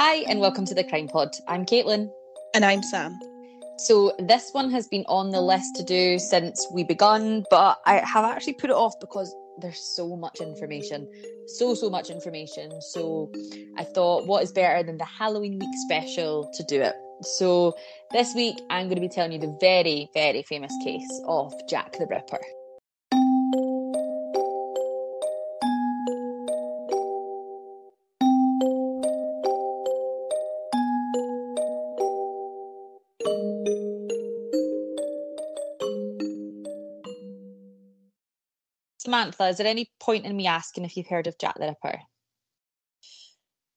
Hi, and welcome to the Crime Pod. I'm Caitlin. And I'm Sam. So, this one has been on the list to do since we begun, but I have actually put it off because there's so much information. So, so much information. So, I thought, what is better than the Halloween week special to do it? So, this week I'm going to be telling you the very, very famous case of Jack the Ripper. Samantha, is there any point in me asking if you've heard of Jack the Ripper?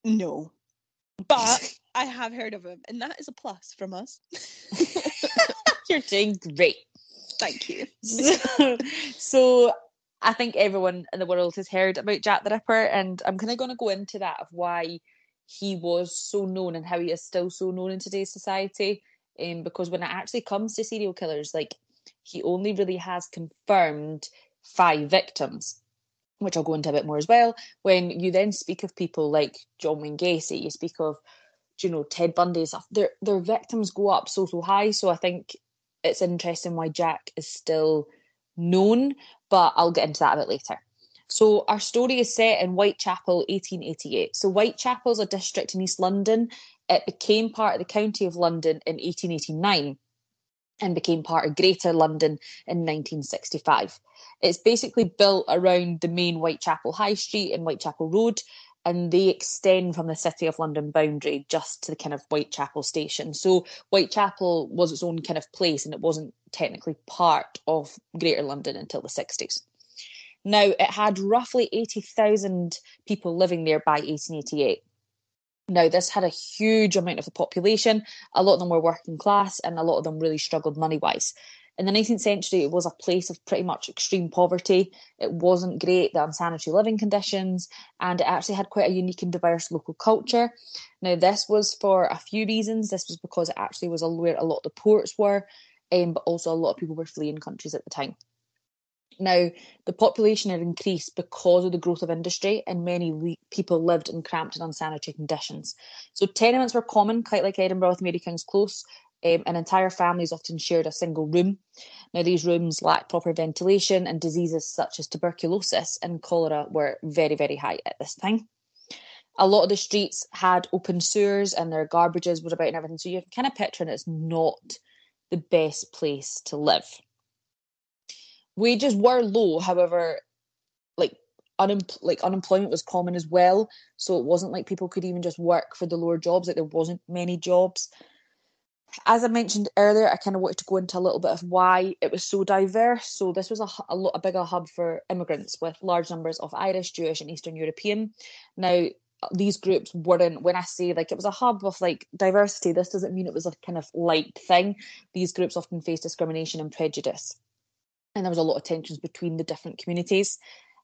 No. But I have heard of him, and that is a plus from us. You're doing great. Thank you. So, so, I think everyone in the world has heard about Jack the Ripper, and I'm kind of going to go into that of why he was so known and how he is still so known in today's society. Um, because when it actually comes to serial killers, like he only really has confirmed five victims, which I'll go into a bit more as well. When you then speak of people like John Wayne Gacy, you speak of you know Ted Bundy stuff. Their their victims go up so so high. So I think it's interesting why Jack is still known, but I'll get into that a bit later. So our story is set in Whitechapel, 1888. So Whitechapel is a district in East London. It became part of the County of London in 1889 and became part of Greater London in 1965. It's basically built around the main Whitechapel High Street and Whitechapel Road, and they extend from the City of London boundary just to the kind of Whitechapel station. So Whitechapel was its own kind of place, and it wasn't technically part of Greater London until the 60s. Now, it had roughly 80,000 people living there by 1888. Now, this had a huge amount of the population. A lot of them were working class, and a lot of them really struggled money wise. In the 19th century, it was a place of pretty much extreme poverty. It wasn't great, the unsanitary living conditions, and it actually had quite a unique and diverse local culture. Now, this was for a few reasons. This was because it actually was where a lot of the ports were, um, but also a lot of people were fleeing countries at the time. Now, the population had increased because of the growth of industry, and many le- people lived in cramped and unsanitary conditions. So, tenements were common, quite like Edinburgh with Mary King's Close, um, and entire families often shared a single room. Now, these rooms lacked proper ventilation, and diseases such as tuberculosis and cholera were very, very high at this time. A lot of the streets had open sewers, and their garbages were about and everything. So, you can kind of picture it's not the best place to live wages were low however like like unemployment was common as well so it wasn't like people could even just work for the lower jobs like there wasn't many jobs as I mentioned earlier, I kind of wanted to go into a little bit of why it was so diverse. So this was a, a, lot, a bigger hub for immigrants with large numbers of Irish, Jewish, and Eastern European. Now, these groups weren't. When I say like it was a hub of like diversity, this doesn't mean it was a kind of light thing. These groups often face discrimination and prejudice and there was a lot of tensions between the different communities.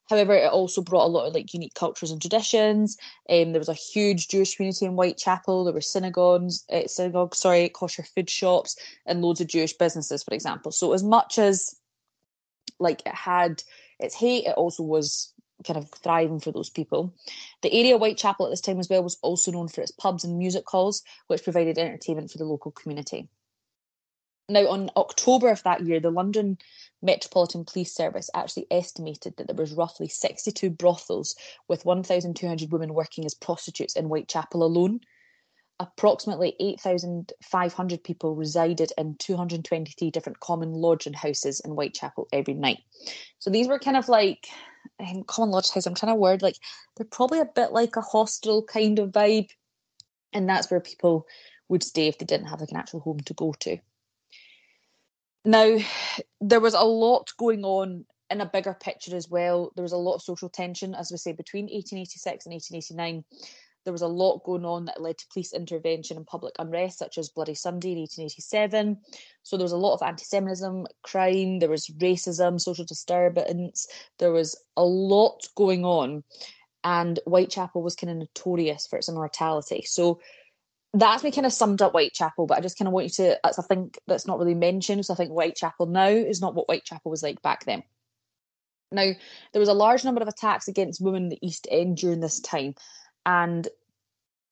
However, it also brought a lot of like unique cultures and traditions. Um, there was a huge Jewish community in Whitechapel. There were synagogues, uh, synagogues, sorry, kosher food shops, and loads of Jewish businesses, for example. So as much as like it had its hate, it also was kind of thriving for those people. The area of Whitechapel at this time as well was also known for its pubs and music halls, which provided entertainment for the local community. Now, on October of that year, the London Metropolitan Police Service actually estimated that there was roughly 62 brothels with 1,200 women working as prostitutes in Whitechapel alone. Approximately 8,500 people resided in 223 different common lodging houses in Whitechapel every night. So these were kind of like um, common lodging houses. I'm trying to word like they're probably a bit like a hostel kind of vibe, and that's where people would stay if they didn't have like an actual home to go to. Now, there was a lot going on in a bigger picture as well. There was a lot of social tension, as we say, between 1886 and 1889. There was a lot going on that led to police intervention and public unrest, such as Bloody Sunday in 1887. So there was a lot of anti Semitism, crime, there was racism, social disturbance, there was a lot going on. And Whitechapel was kind of notorious for its immortality. So that's me kind of summed up Whitechapel, but I just kind of want you to, I think that's not really mentioned. So I think Whitechapel now is not what Whitechapel was like back then. Now, there was a large number of attacks against women in the East End during this time, and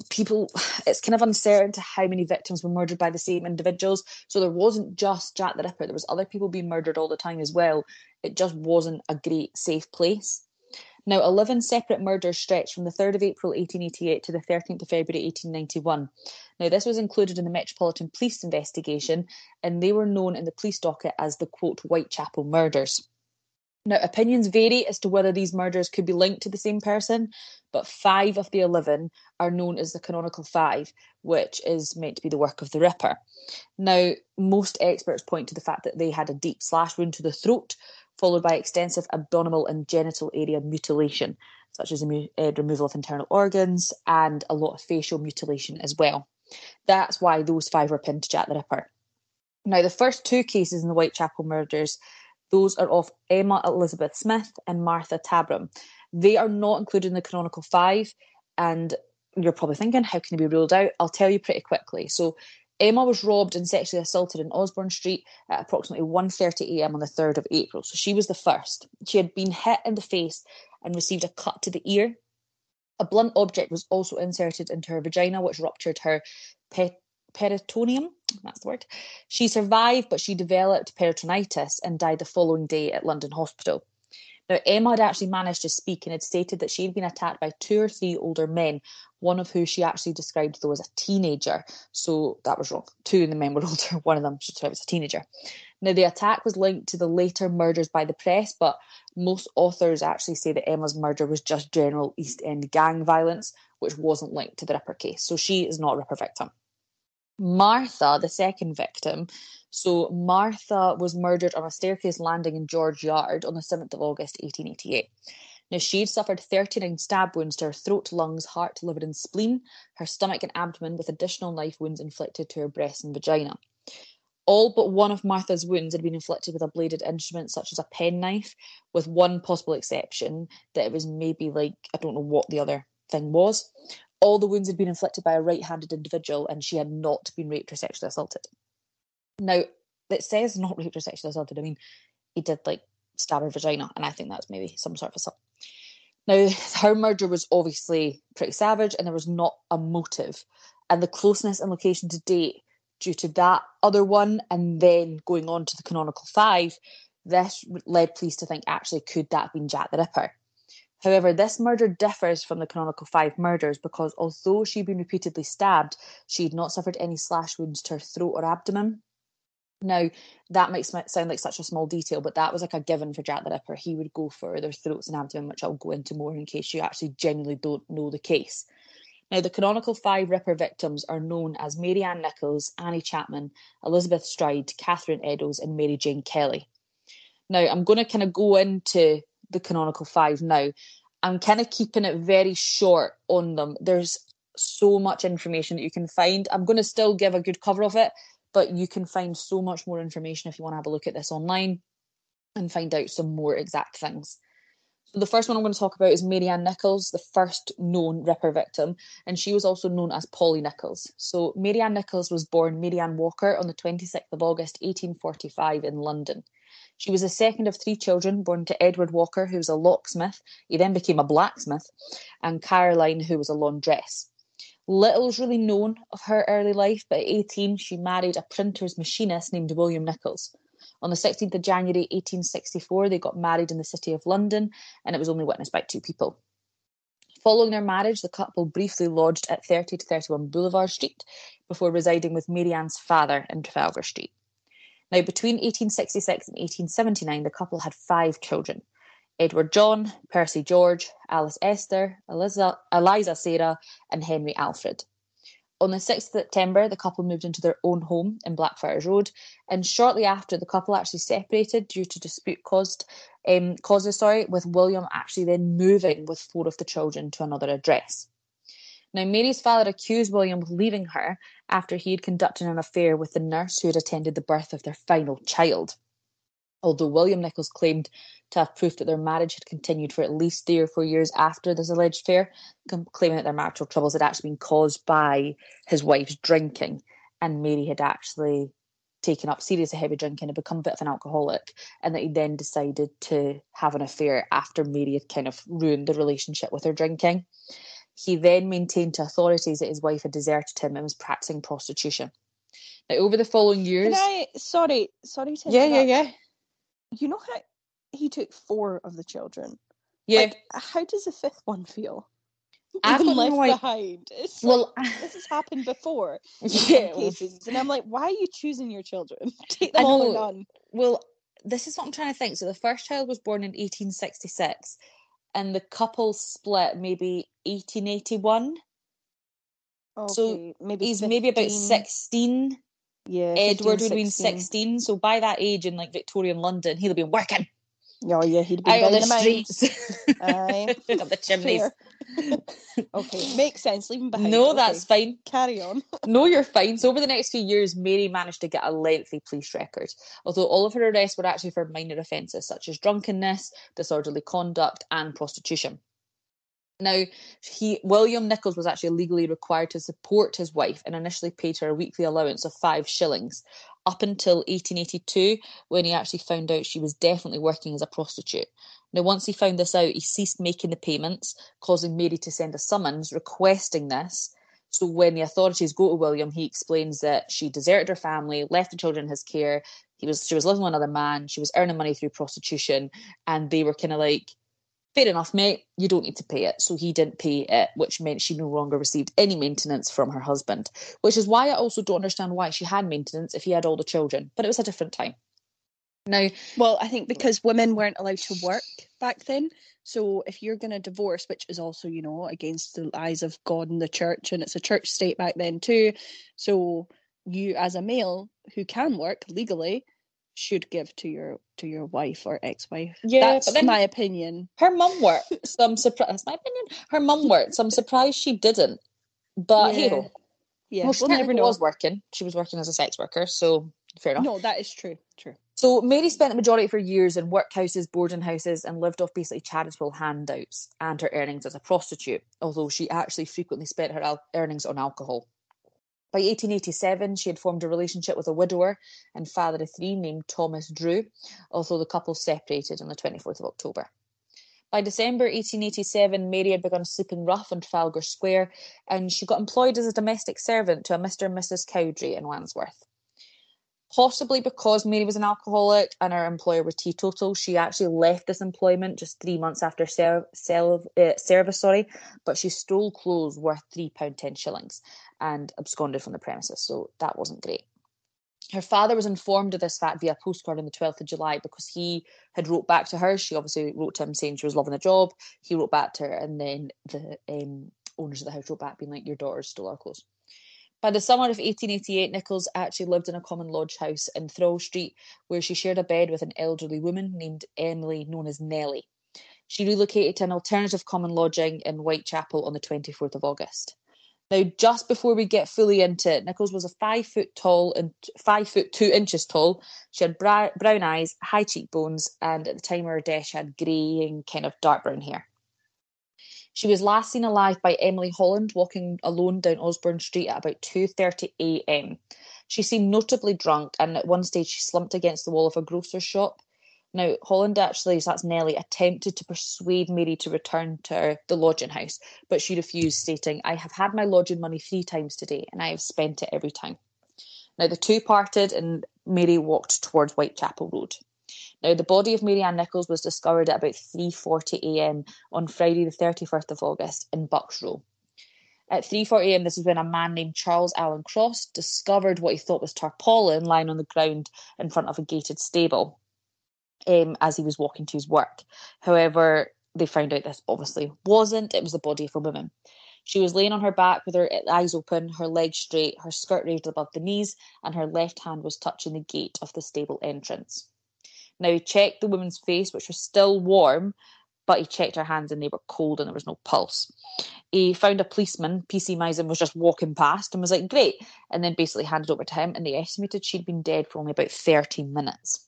people it's kind of uncertain to how many victims were murdered by the same individuals so there wasn't just jack the ripper there was other people being murdered all the time as well it just wasn't a great safe place now 11 separate murders stretched from the 3rd of april 1888 to the 13th of february 1891 now this was included in the metropolitan police investigation and they were known in the police docket as the quote whitechapel murders now, opinions vary as to whether these murders could be linked to the same person, but five of the 11 are known as the canonical five, which is meant to be the work of the Ripper. Now, most experts point to the fact that they had a deep slash wound to the throat, followed by extensive abdominal and genital area mutilation, such as the uh, removal of internal organs and a lot of facial mutilation as well. That's why those five were pinned to Jack the Ripper. Now, the first two cases in the Whitechapel murders those are of Emma Elizabeth Smith and Martha Tabram. They are not included in the canonical five, and you're probably thinking, how can they be ruled out? I'll tell you pretty quickly. So, Emma was robbed and sexually assaulted in Osborne Street at approximately 1.30am on the 3rd of April. So she was the first. She had been hit in the face and received a cut to the ear. A blunt object was also inserted into her vagina, which ruptured her pet- peritoneum. That's the word. She survived, but she developed peritonitis and died the following day at London Hospital. Now, Emma had actually managed to speak and had stated that she had been attacked by two or three older men, one of who she actually described though as a teenager. So that was wrong. Two of the men were older, one of them she described as a teenager. Now, the attack was linked to the later murders by the press, but most authors actually say that Emma's murder was just general East End gang violence, which wasn't linked to the Ripper case. So she is not a Ripper victim. Martha, the second victim, so Martha was murdered on a staircase landing in George Yard on the 7th of August 1888. Now, she'd suffered 39 stab wounds to her throat, lungs, heart, liver, and spleen, her stomach and abdomen, with additional knife wounds inflicted to her breast and vagina. All but one of Martha's wounds had been inflicted with a bladed instrument, such as a penknife, with one possible exception that it was maybe like, I don't know what the other thing was all the wounds had been inflicted by a right handed individual and she had not been raped or sexually assaulted. Now, it says not raped or sexually assaulted. I mean, he did like stab her vagina, and I think that's maybe some sort of assault. Now, her murder was obviously pretty savage and there was not a motive. And the closeness and location to date, due to that other one, and then going on to the canonical five, this led police to think actually, could that have been Jack the Ripper? However, this murder differs from the canonical five murders because although she'd been repeatedly stabbed, she had not suffered any slash wounds to her throat or abdomen. Now, that might sound like such a small detail, but that was like a given for Jack the Ripper. He would go for their throats and abdomen, which I'll go into more in case you actually genuinely don't know the case. Now, the canonical five Ripper victims are known as Mary Ann Nichols, Annie Chapman, Elizabeth Stride, Catherine Eddowes, and Mary Jane Kelly. Now, I'm going to kind of go into the canonical five now. I'm kind of keeping it very short on them. There's so much information that you can find. I'm going to still give a good cover of it, but you can find so much more information if you want to have a look at this online and find out some more exact things. So the first one I'm going to talk about is Mary Ann Nichols, the first known Ripper victim, and she was also known as Polly Nichols. So Mary Ann Nichols was born Mary Ann Walker on the 26th of August 1845 in London. She was the second of three children born to Edward Walker, who was a locksmith. He then became a blacksmith, and Caroline, who was a laundress. Little is really known of her early life, but at 18, she married a printer's machinist named William Nichols. On the 16th of January 1864, they got married in the city of London, and it was only witnessed by two people. Following their marriage, the couple briefly lodged at 30 to 31 Bouverie Street before residing with Mary Ann's father in Trafalgar Street. Now, between 1866 and 1879, the couple had five children Edward John, Percy George, Alice Esther, Eliza, Eliza Sarah, and Henry Alfred. On the 6th of September, the couple moved into their own home in Blackfriars Road, and shortly after, the couple actually separated due to dispute caused um, causes, sorry, with William actually then moving with four of the children to another address. Now, Mary's father accused William of leaving her after he had conducted an affair with the nurse who had attended the birth of their final child. Although William Nichols claimed to have proof that their marriage had continued for at least three or four years after this alleged affair, claiming that their marital troubles had actually been caused by his wife's drinking, and Mary had actually taken up seriously heavy drinking and become a bit of an alcoholic, and that he then decided to have an affair after Mary had kind of ruined the relationship with her drinking. He then maintained to authorities that his wife had deserted him and was practicing prostitution. Now, over the following years, Can I? Sorry, sorry to yeah, yeah, yeah, You know how he took four of the children. yeah. Like, how does the fifth one feel? I've left no behind. It's well, like, this has happened before. yeah, cases, and I'm like, why are you choosing your children? Take them all or none. well, this is what I'm trying to think. So the first child was born in 1866, and the couple split maybe 1881. So maybe He's maybe about 16. Yeah, Edward 15, would have been 16. 16. So by that age in like Victorian London, he'd have been working Oh yeah, he'd be out down the the streets, Aye. up the chimneys. Okay, makes sense. Leave him behind. No, Okay, that's fine. carry on. No, you're fine. So over the next few years, Mary managed to get a lengthy police record. Although all of her arrests were actually for minor offences such as drunkenness, disorderly conduct, and prostitution. Now, he William Nichols was actually legally required to support his wife and initially paid her a weekly allowance of five shillings, up until 1882, when he actually found out she was definitely working as a prostitute. Now, once he found this out, he ceased making the payments, causing Mary to send a summons requesting this. So when the authorities go to William, he explains that she deserted her family, left the children in his care. He was she was living with another man. She was earning money through prostitution, and they were kind of like, "Fair enough, mate. You don't need to pay it." So he didn't pay it, which meant she no longer received any maintenance from her husband. Which is why I also don't understand why she had maintenance if he had all the children. But it was a different time. Now, Well, I think because women weren't allowed to work back then. So if you're going to divorce, which is also, you know, against the eyes of God and the church, and it's a church state back then too. So you, as a male who can work legally, should give to your to your wife or ex-wife. Yeah, That's but my opinion. her mum worked. So I'm surprised. That's my opinion. Her mum worked. So I'm surprised she didn't. But Yeah. hey. Yeah, well, she we'll never technically was working. She was working as a sex worker, so fair enough. No, that is true. True. So Mary spent the majority of her years in workhouses, boarding houses, and lived off basically charitable handouts and her earnings as a prostitute, although she actually frequently spent her al- earnings on alcohol. By 1887, she had formed a relationship with a widower and father of three named Thomas Drew, although the couple separated on the 24th of October. By December 1887, Mary had begun sleeping rough on Trafalgar Square, and she got employed as a domestic servant to a Mr. and Mrs. Cowdrey in Wandsworth possibly because Mary was an alcoholic and her employer was teetotal, she actually left this employment just three months after ser- sel- uh, service. Sorry, but she stole clothes worth three pound ten shillings and absconded from the premises. So that wasn't great. Her father was informed of this fact via postcard on the 12th of July because he had wrote back to her. She obviously wrote to him saying she was loving the job. He wrote back to her, and then the um, owners of the house wrote back being like, Your daughter stole our clothes. By the summer of 1888, Nichols actually lived in a common lodge house in Thrawl Street, where she shared a bed with an elderly woman named Emily, known as Nellie. She relocated to an alternative common lodging in Whitechapel on the 24th of August. Now, just before we get fully into it, Nichols was a five foot tall and five foot two inches tall. She had bra- brown eyes, high cheekbones, and at the time of her death, she had grey and kind of dark brown hair. She was last seen alive by Emily Holland walking alone down Osborne Street at about 2:30 a.m. She seemed notably drunk and at one stage she slumped against the wall of a grocer's shop. Now, Holland actually, Nellie, attempted to persuade Mary to return to the lodging house, but she refused, stating, I have had my lodging money three times today and I have spent it every time. Now, the two parted and Mary walked towards Whitechapel Road. Now, the body of Mary Ann Nichols was discovered at about 3.40am on Friday the 31st of August in Bucks Row. At 3.40am, this is when a man named Charles Allen Cross discovered what he thought was tarpaulin lying on the ground in front of a gated stable um, as he was walking to his work. However, they found out this obviously wasn't. It was the body of a woman. She was laying on her back with her eyes open, her legs straight, her skirt raised above the knees, and her left hand was touching the gate of the stable entrance. Now he checked the woman's face, which was still warm, but he checked her hands and they were cold and there was no pulse. He found a policeman, PC Mizen, was just walking past and was like, Great, and then basically handed over to him, and they estimated she'd been dead for only about 13 minutes.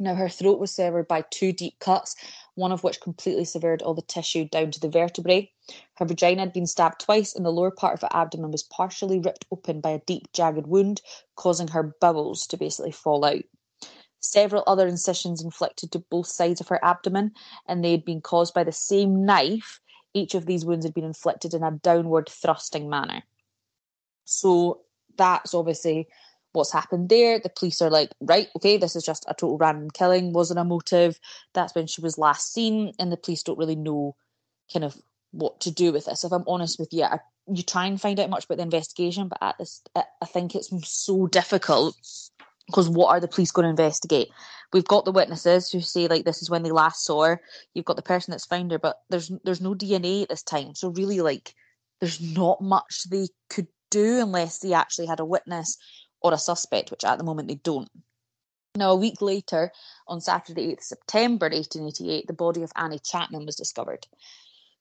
Now, her throat was severed by two deep cuts, one of which completely severed all the tissue down to the vertebrae. Her vagina had been stabbed twice, and the lower part of her abdomen was partially ripped open by a deep, jagged wound, causing her bowels to basically fall out. Several other incisions inflicted to both sides of her abdomen, and they had been caused by the same knife Each of these wounds had been inflicted in a downward thrusting manner. So that's obviously what's happened there. The police are like, right, okay, this is just a total random killing, wasn't a motive. That's when she was last seen, and the police don't really know kind of what to do with this. If I'm honest with you, I, you try and find out much about the investigation, but at this, I think it's so difficult because what are the police going to investigate? We've got the witnesses who say like this is when they last saw her. You've got the person that's found her, but there's there's no DNA at this time, so really like there's not much they could do unless they actually had a witness or a suspect, which at the moment they don't. Now, a week later, on Saturday, 8th September 1888, the body of Annie Chapman was discovered.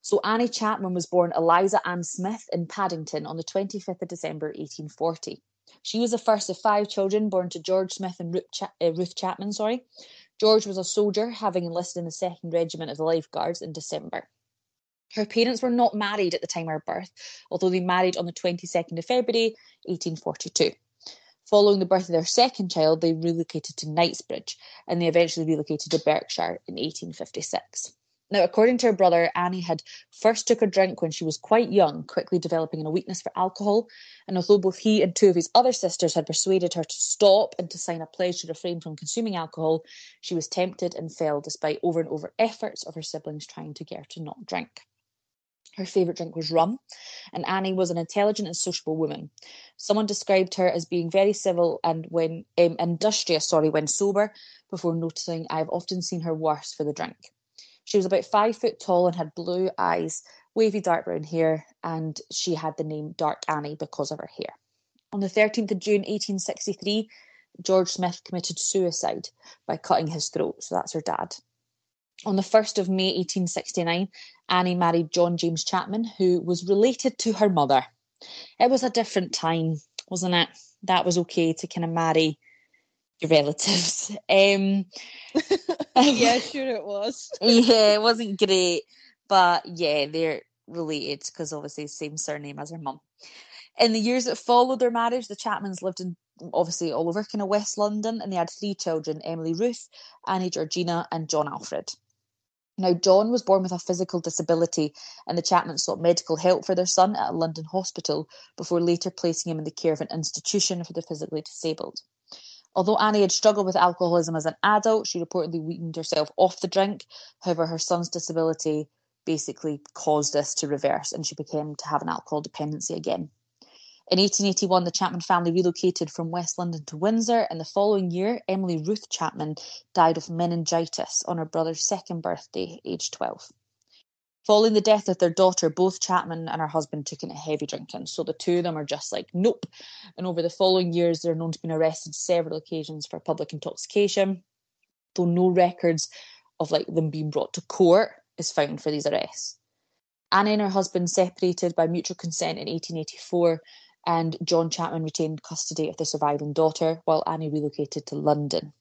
So, Annie Chapman was born Eliza Ann Smith in Paddington on the 25th of December 1840. She was the first of five children born to George Smith and Ruth, Cha- uh, Ruth Chapman. Sorry, George was a soldier, having enlisted in the Second Regiment of the Life Guards in December. Her parents were not married at the time of her birth, although they married on the 22nd of February 1842. Following the birth of their second child, they relocated to Knightsbridge and they eventually relocated to Berkshire in 1856. Now, according to her brother, Annie had first took a drink when she was quite young, quickly developing a weakness for alcohol. And although both he and two of his other sisters had persuaded her to stop and to sign a pledge to refrain from consuming alcohol, she was tempted and fell despite over and over efforts of her siblings trying to get her to not drink. Her favourite drink was rum, and Annie was an intelligent and sociable woman. Someone described her as being very civil and when um, industrious, sorry, when sober, before noticing I have often seen her worse for the drink. She was about five foot tall and had blue eyes, wavy dark brown hair, and she had the name Dark Annie because of her hair. On the 13th of June 1863, George Smith committed suicide by cutting his throat, so that's her dad. On the 1st of May 1869, Annie married John James Chapman, who was related to her mother. It was a different time, wasn't it? That was okay to kind of marry your relatives. Um, yeah, sure it was. yeah, it wasn't great, but yeah, they're related because obviously same surname as her mum. In the years that followed their marriage, the Chapmans lived in obviously all over kind of West London, and they had three children: Emily Ruth, Annie Georgina, and John Alfred. Now, John was born with a physical disability, and the Chapmans sought medical help for their son at a London hospital before later placing him in the care of an institution for the physically disabled. Although Annie had struggled with alcoholism as an adult, she reportedly weaned herself off the drink. However, her son's disability basically caused this to reverse, and she became to have an alcohol dependency again. In 1881, the Chapman family relocated from West London to Windsor, and the following year, Emily Ruth Chapman died of meningitis on her brother's second birthday, aged 12. Following the death of their daughter, both Chapman and her husband took into heavy drinking, so the two of them are just like, nope. And over the following years, they're known to have been arrested several occasions for public intoxication, though no records of like them being brought to court is found for these arrests. Annie and her husband separated by mutual consent in 1884, and John Chapman retained custody of the surviving daughter while Annie relocated to London.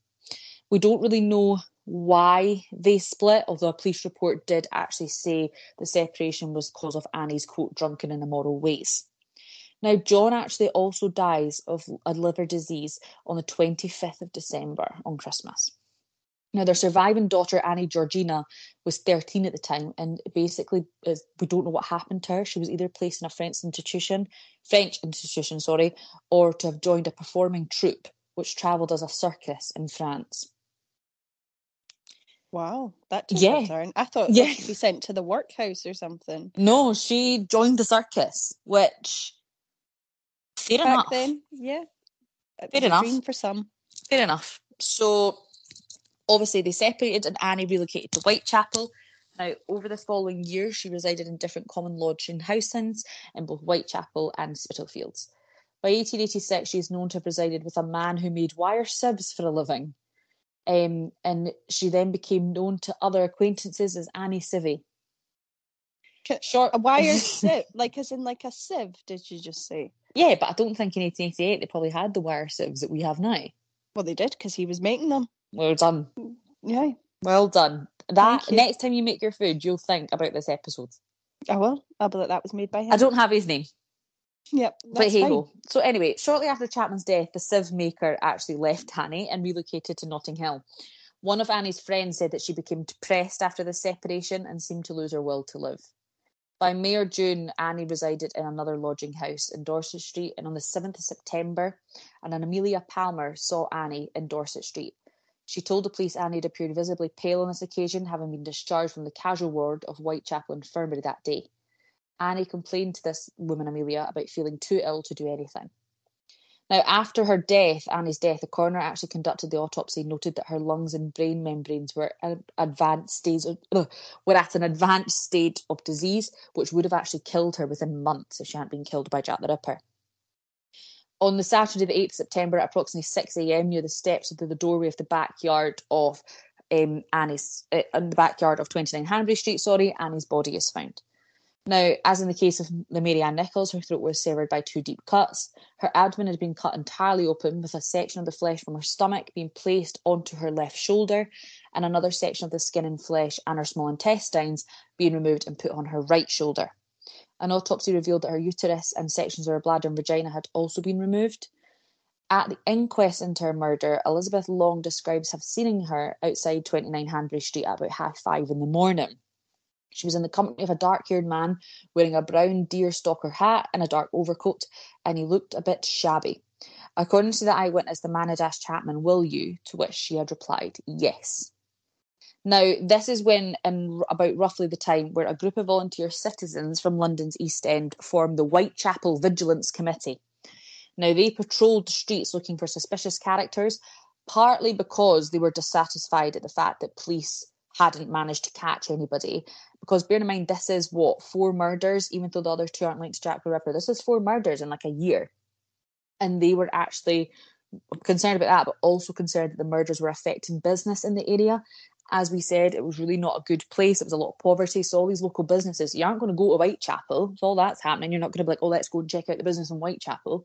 We don't really know why they split, although a police report did actually say the separation was because of Annie's quote drunken and immoral ways. Now, John actually also dies of a liver disease on the 25th of December on Christmas. Now, their surviving daughter, Annie Georgina, was 13 at the time, and basically, uh, we don't know what happened to her. She was either placed in a French institution, French institution, sorry, or to have joined a performing troupe which travelled as a circus in France. Wow, that took Yeah. a turn. I thought Yeah. she'd be sent to the workhouse or something. No, she joined the circus, which fair Back enough. then, yeah. Fair enough. for some. Fair enough. So obviously they separated and Annie relocated to Whitechapel. Now, over the following year, she resided in different common lodging housings in both Whitechapel and Spitalfields. By 1886, she is known to have resided with a man who made wire sieves for a living. Um, and she then became known to other acquaintances as Annie Sievey. Short, A wire sieve, like as in like a sieve, did you just say? Yeah, but I don't think in 1888 they probably had the wire sieves that we have now. Well, they did because he was making them. Well done. Yeah, Well done. That next time you make your food, you'll think about this episode. I will. I'll be like that was made by him. I don't have his name, Yep, but hey ho. So anyway, shortly after Chapman's death, the sieve maker actually left Annie and relocated to Notting Hill. One of Annie's friends said that she became depressed after the separation and seemed to lose her will to live. By May or June, Annie resided in another lodging house in Dorset Street, and on the 7th of September, an Amelia Palmer saw Annie in Dorset Street. She told the police Annie had appeared visibly pale on this occasion, having been discharged from the casual ward of Whitechapel Infirmary that day. Annie complained to this woman, Amelia, about feeling too ill to do anything. Now, after her death, Annie's death, the coroner actually conducted the autopsy, noted that her lungs and brain membranes were advanced stage were at an advanced state of disease, which would have actually killed her within months if she hadn't been killed by Jack the Ripper. On the Saturday, the 8th September, at approximately 6 a.m., near the steps of the doorway of the backyard of um, Annie's, uh, in the backyard of 29 Hanbury Street, sorry, Annie's body is found. Now, as in the case of the Mary Ann Nichols, her throat was severed by two deep cuts. Her abdomen had been cut entirely open, with a section of the flesh from her stomach being placed onto her left shoulder, and another section of the skin and flesh and her small intestines being removed and put on her right shoulder. An autopsy revealed that her uterus and sections of her bladder and vagina had also been removed. At the inquest into her murder, Elizabeth Long describes having seen her outside 29 Hanbury Street at about half five in the morning. She was in the company of a dark haired man wearing a brown deerstalker hat and a dark overcoat, and he looked a bit shabby. According to the eyewitness, the man had asked Chapman, Will you? To which she had replied, Yes. Now, this is when, um, in about roughly the time, where a group of volunteer citizens from London's East End formed the Whitechapel Vigilance Committee. Now, they patrolled the streets looking for suspicious characters, partly because they were dissatisfied at the fact that police hadn't managed to catch anybody. Because bear in mind, this is what four murders, even though the other two aren't linked to Jack the Ripper. This is four murders in like a year, and they were actually concerned about that, but also concerned that the murders were affecting business in the area. As we said, it was really not a good place. It was a lot of poverty. So all these local businesses, you aren't going to go to Whitechapel. If all that's happening, you're not going to be like, oh, let's go and check out the business in Whitechapel.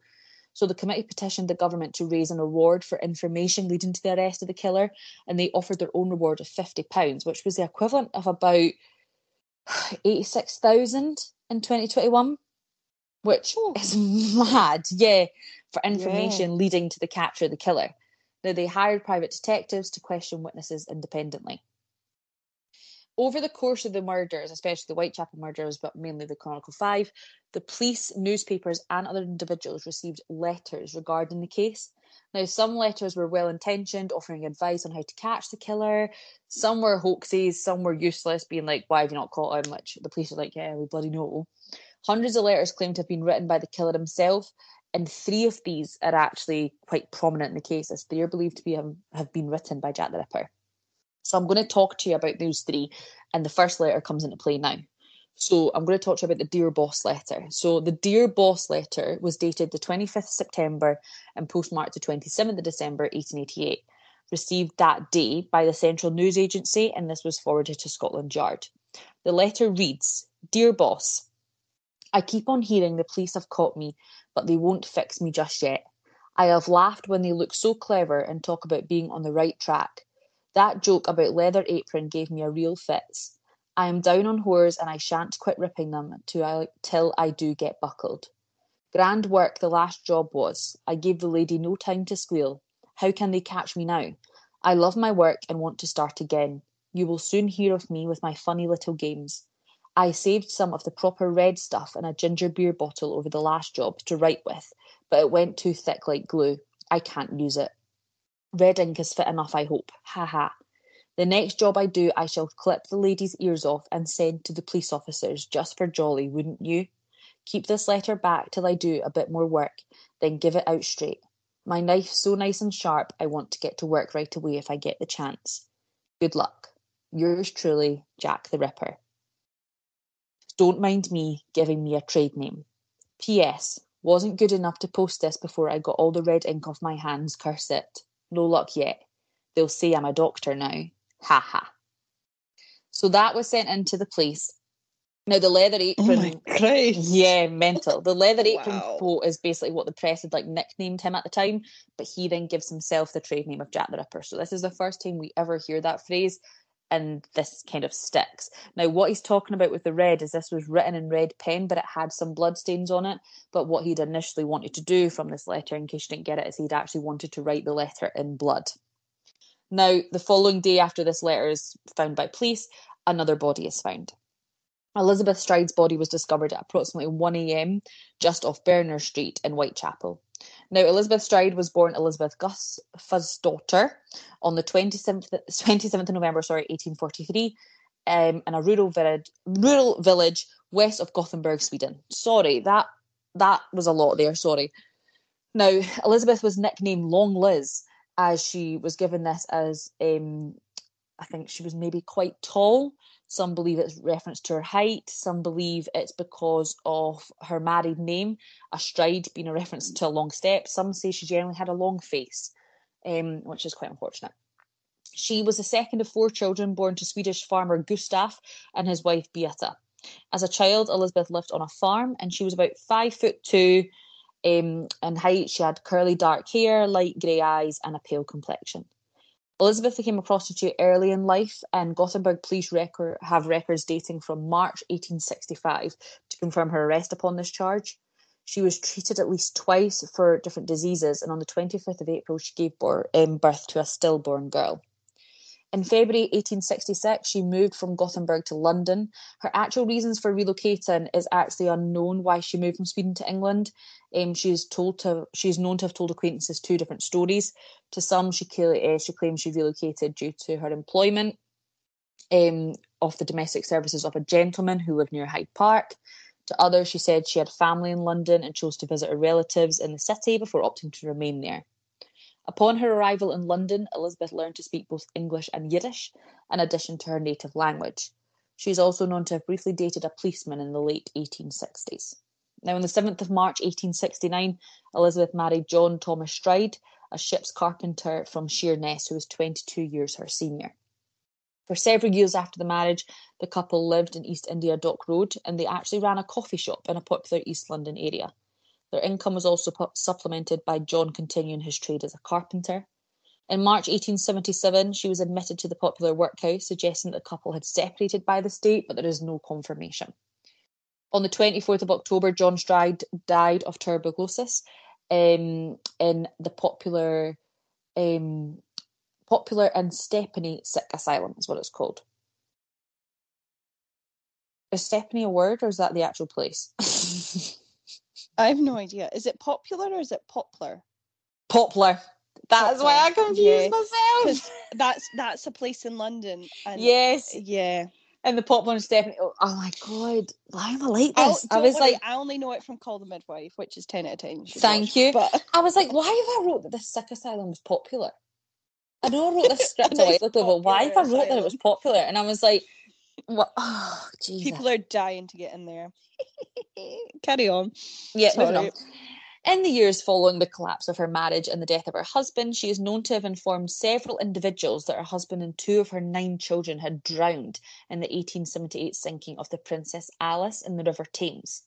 So the committee petitioned the government to raise an award for information leading to the arrest of the killer, and they offered their own reward of fifty pounds, which was the equivalent of about eighty six thousand in twenty twenty one, which oh. is mad. Yeah, for information yeah. leading to the capture of the killer. Now they hired private detectives to question witnesses independently over the course of the murders, especially the Whitechapel murders, but mainly the Chronicle Five, the police, newspapers, and other individuals received letters regarding the case. Now, some letters were well intentioned, offering advice on how to catch the killer. Some were hoaxes, some were useless, being like, Why have you not caught him? Which the police are like, Yeah, we bloody know. Hundreds of letters claimed to have been written by the killer himself, and three of these are actually quite prominent in the case as they are believed to be have, have been written by Jack the Ripper. So I'm going to talk to you about those three, and the first letter comes into play now. So I'm going to talk to you about the Dear Boss letter. So the Dear Boss letter was dated the 25th September and postmarked the 27th of December 1888. Received that day by the Central News Agency, and this was forwarded to Scotland Yard. The letter reads Dear Boss, I keep on hearing the police have caught me, but they won't fix me just yet. I have laughed when they look so clever and talk about being on the right track. That joke about leather apron gave me a real fits. I am down on whores and I shan't quit ripping them till I do get buckled. Grand work the last job was. I gave the lady no time to squeal. How can they catch me now? I love my work and want to start again. You will soon hear of me with my funny little games. I saved some of the proper red stuff in a ginger beer bottle over the last job to write with, but it went too thick like glue. I can't use it. Red ink is fit enough, I hope. Ha ha. The next job I do, I shall clip the lady's ears off and send to the police officers just for jolly, wouldn't you? Keep this letter back till I do a bit more work, then give it out straight. My knife's so nice and sharp, I want to get to work right away if I get the chance. Good luck. Yours truly, Jack the Ripper. Don't mind me giving me a trade name. P.S. Wasn't good enough to post this before I got all the red ink off my hands, curse it. No luck yet. They'll say I'm a doctor now. Ha ha. So that was sent into the police. Now the leather oh apron, oh yeah, mental. The leather apron wow. quote is basically what the press had like nicknamed him at the time, but he then gives himself the trade name of Jack the Ripper. So this is the first time we ever hear that phrase, and this kind of sticks. Now, what he's talking about with the red is this was written in red pen, but it had some blood stains on it. But what he'd initially wanted to do from this letter, in case you didn't get it, is he'd actually wanted to write the letter in blood. Now, the following day after this letter is found by police, another body is found. Elizabeth Stride's body was discovered at approximately 1am just off Berners Street in Whitechapel. Now, Elizabeth Stride was born Elizabeth Gus daughter on the 27th, 27th of November, sorry, 1843, um, in a rural village, rural village west of Gothenburg, Sweden. Sorry, that that was a lot there. Sorry. Now, Elizabeth was nicknamed Long Liz as she was given this as um, I think she was maybe quite tall. Some believe it's reference to her height. Some believe it's because of her married name, a stride being a reference to a long step. Some say she generally had a long face, um, which is quite unfortunate. She was the second of four children born to Swedish farmer Gustav and his wife Beata. As a child, Elizabeth lived on a farm and she was about five foot two um, in height. She had curly dark hair, light grey eyes, and a pale complexion. Elizabeth became a prostitute early in life, and Gothenburg police record, have records dating from March 1865 to confirm her arrest upon this charge. She was treated at least twice for different diseases, and on the 25th of April, she gave um, birth to a stillborn girl. In February 1866, she moved from Gothenburg to London. Her actual reasons for relocating is actually unknown. Why she moved from Sweden to England, um, she's told to she's known to have told acquaintances two different stories. To some, she uh, she claims she relocated due to her employment um, of the domestic services of a gentleman who lived near Hyde Park. To others, she said she had family in London and chose to visit her relatives in the city before opting to remain there. Upon her arrival in London, Elizabeth learned to speak both English and Yiddish, in addition to her native language. She is also known to have briefly dated a policeman in the late 1860s. Now, on the 7th of March 1869, Elizabeth married John Thomas Stride, a ship's carpenter from Sheerness who was 22 years her senior. For several years after the marriage, the couple lived in East India Dock Road and they actually ran a coffee shop in a popular East London area. Their income was also supplemented by John continuing his trade as a carpenter. In March 1877, she was admitted to the popular workhouse, suggesting that the couple had separated by the state, but there is no confirmation. On the 24th of October, John Stride died of tuberculosis um, in the popular um, popular and Stepney Sick Asylum, is what it's called. Is Stepney a word or is that the actual place? I have no idea. Is it popular or is it poplar? Poplar. That's why I confused yeah. myself. That's that's a place in London. And yes. Yeah. And the poplar and Stephanie. Oh, oh my god, why oh, am I like this? I, was worry, like, I only know it from Call the Midwife, which is ten out of ten. Thank watch, you. But I was like, why have I wrote that this sick asylum was popular? I know I wrote this script away, but why have I wrote that it was popular? And I was like, what? Oh, People are dying to get in there. Carry on. Yeah, moving on. In the years following the collapse of her marriage and the death of her husband, she is known to have informed several individuals that her husband and two of her nine children had drowned in the 1878 sinking of the Princess Alice in the River Thames.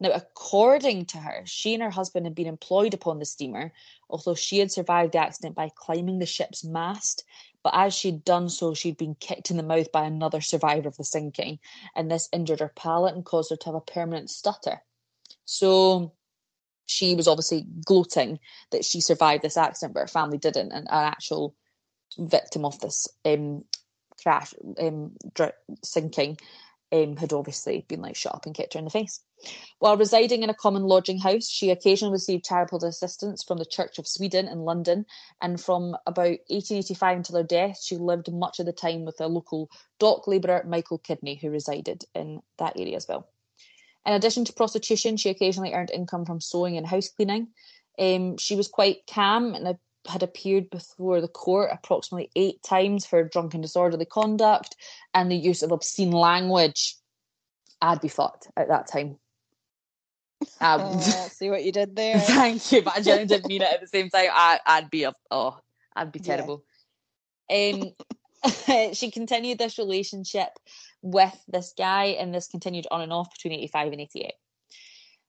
Now, according to her, she and her husband had been employed upon the steamer, although she had survived the accident by climbing the ship's mast. But as she'd done so, she'd been kicked in the mouth by another survivor of the sinking, and this injured her palate and caused her to have a permanent stutter. So she was obviously gloating that she survived this accident, but her family didn't, and an actual victim of this um, crash, um, dr- sinking, um, had obviously been like shut up and kicked her in the face. While residing in a common lodging house, she occasionally received charitable assistance from the Church of Sweden in London, and from about 1885 until her death, she lived much of the time with a local dock labourer, Michael Kidney, who resided in that area as well. In addition to prostitution, she occasionally earned income from sewing and house cleaning. Um, she was quite calm and had appeared before the court approximately eight times for drunken disorderly conduct and the use of obscene language. I'd be fucked at that time. Um, oh, see what you did there. thank you, but I genuinely didn't mean it at the same time. I, would be a, oh, I'd be terrible. Yeah. Um, she continued this relationship with this guy, and this continued on and off between 85 and 88.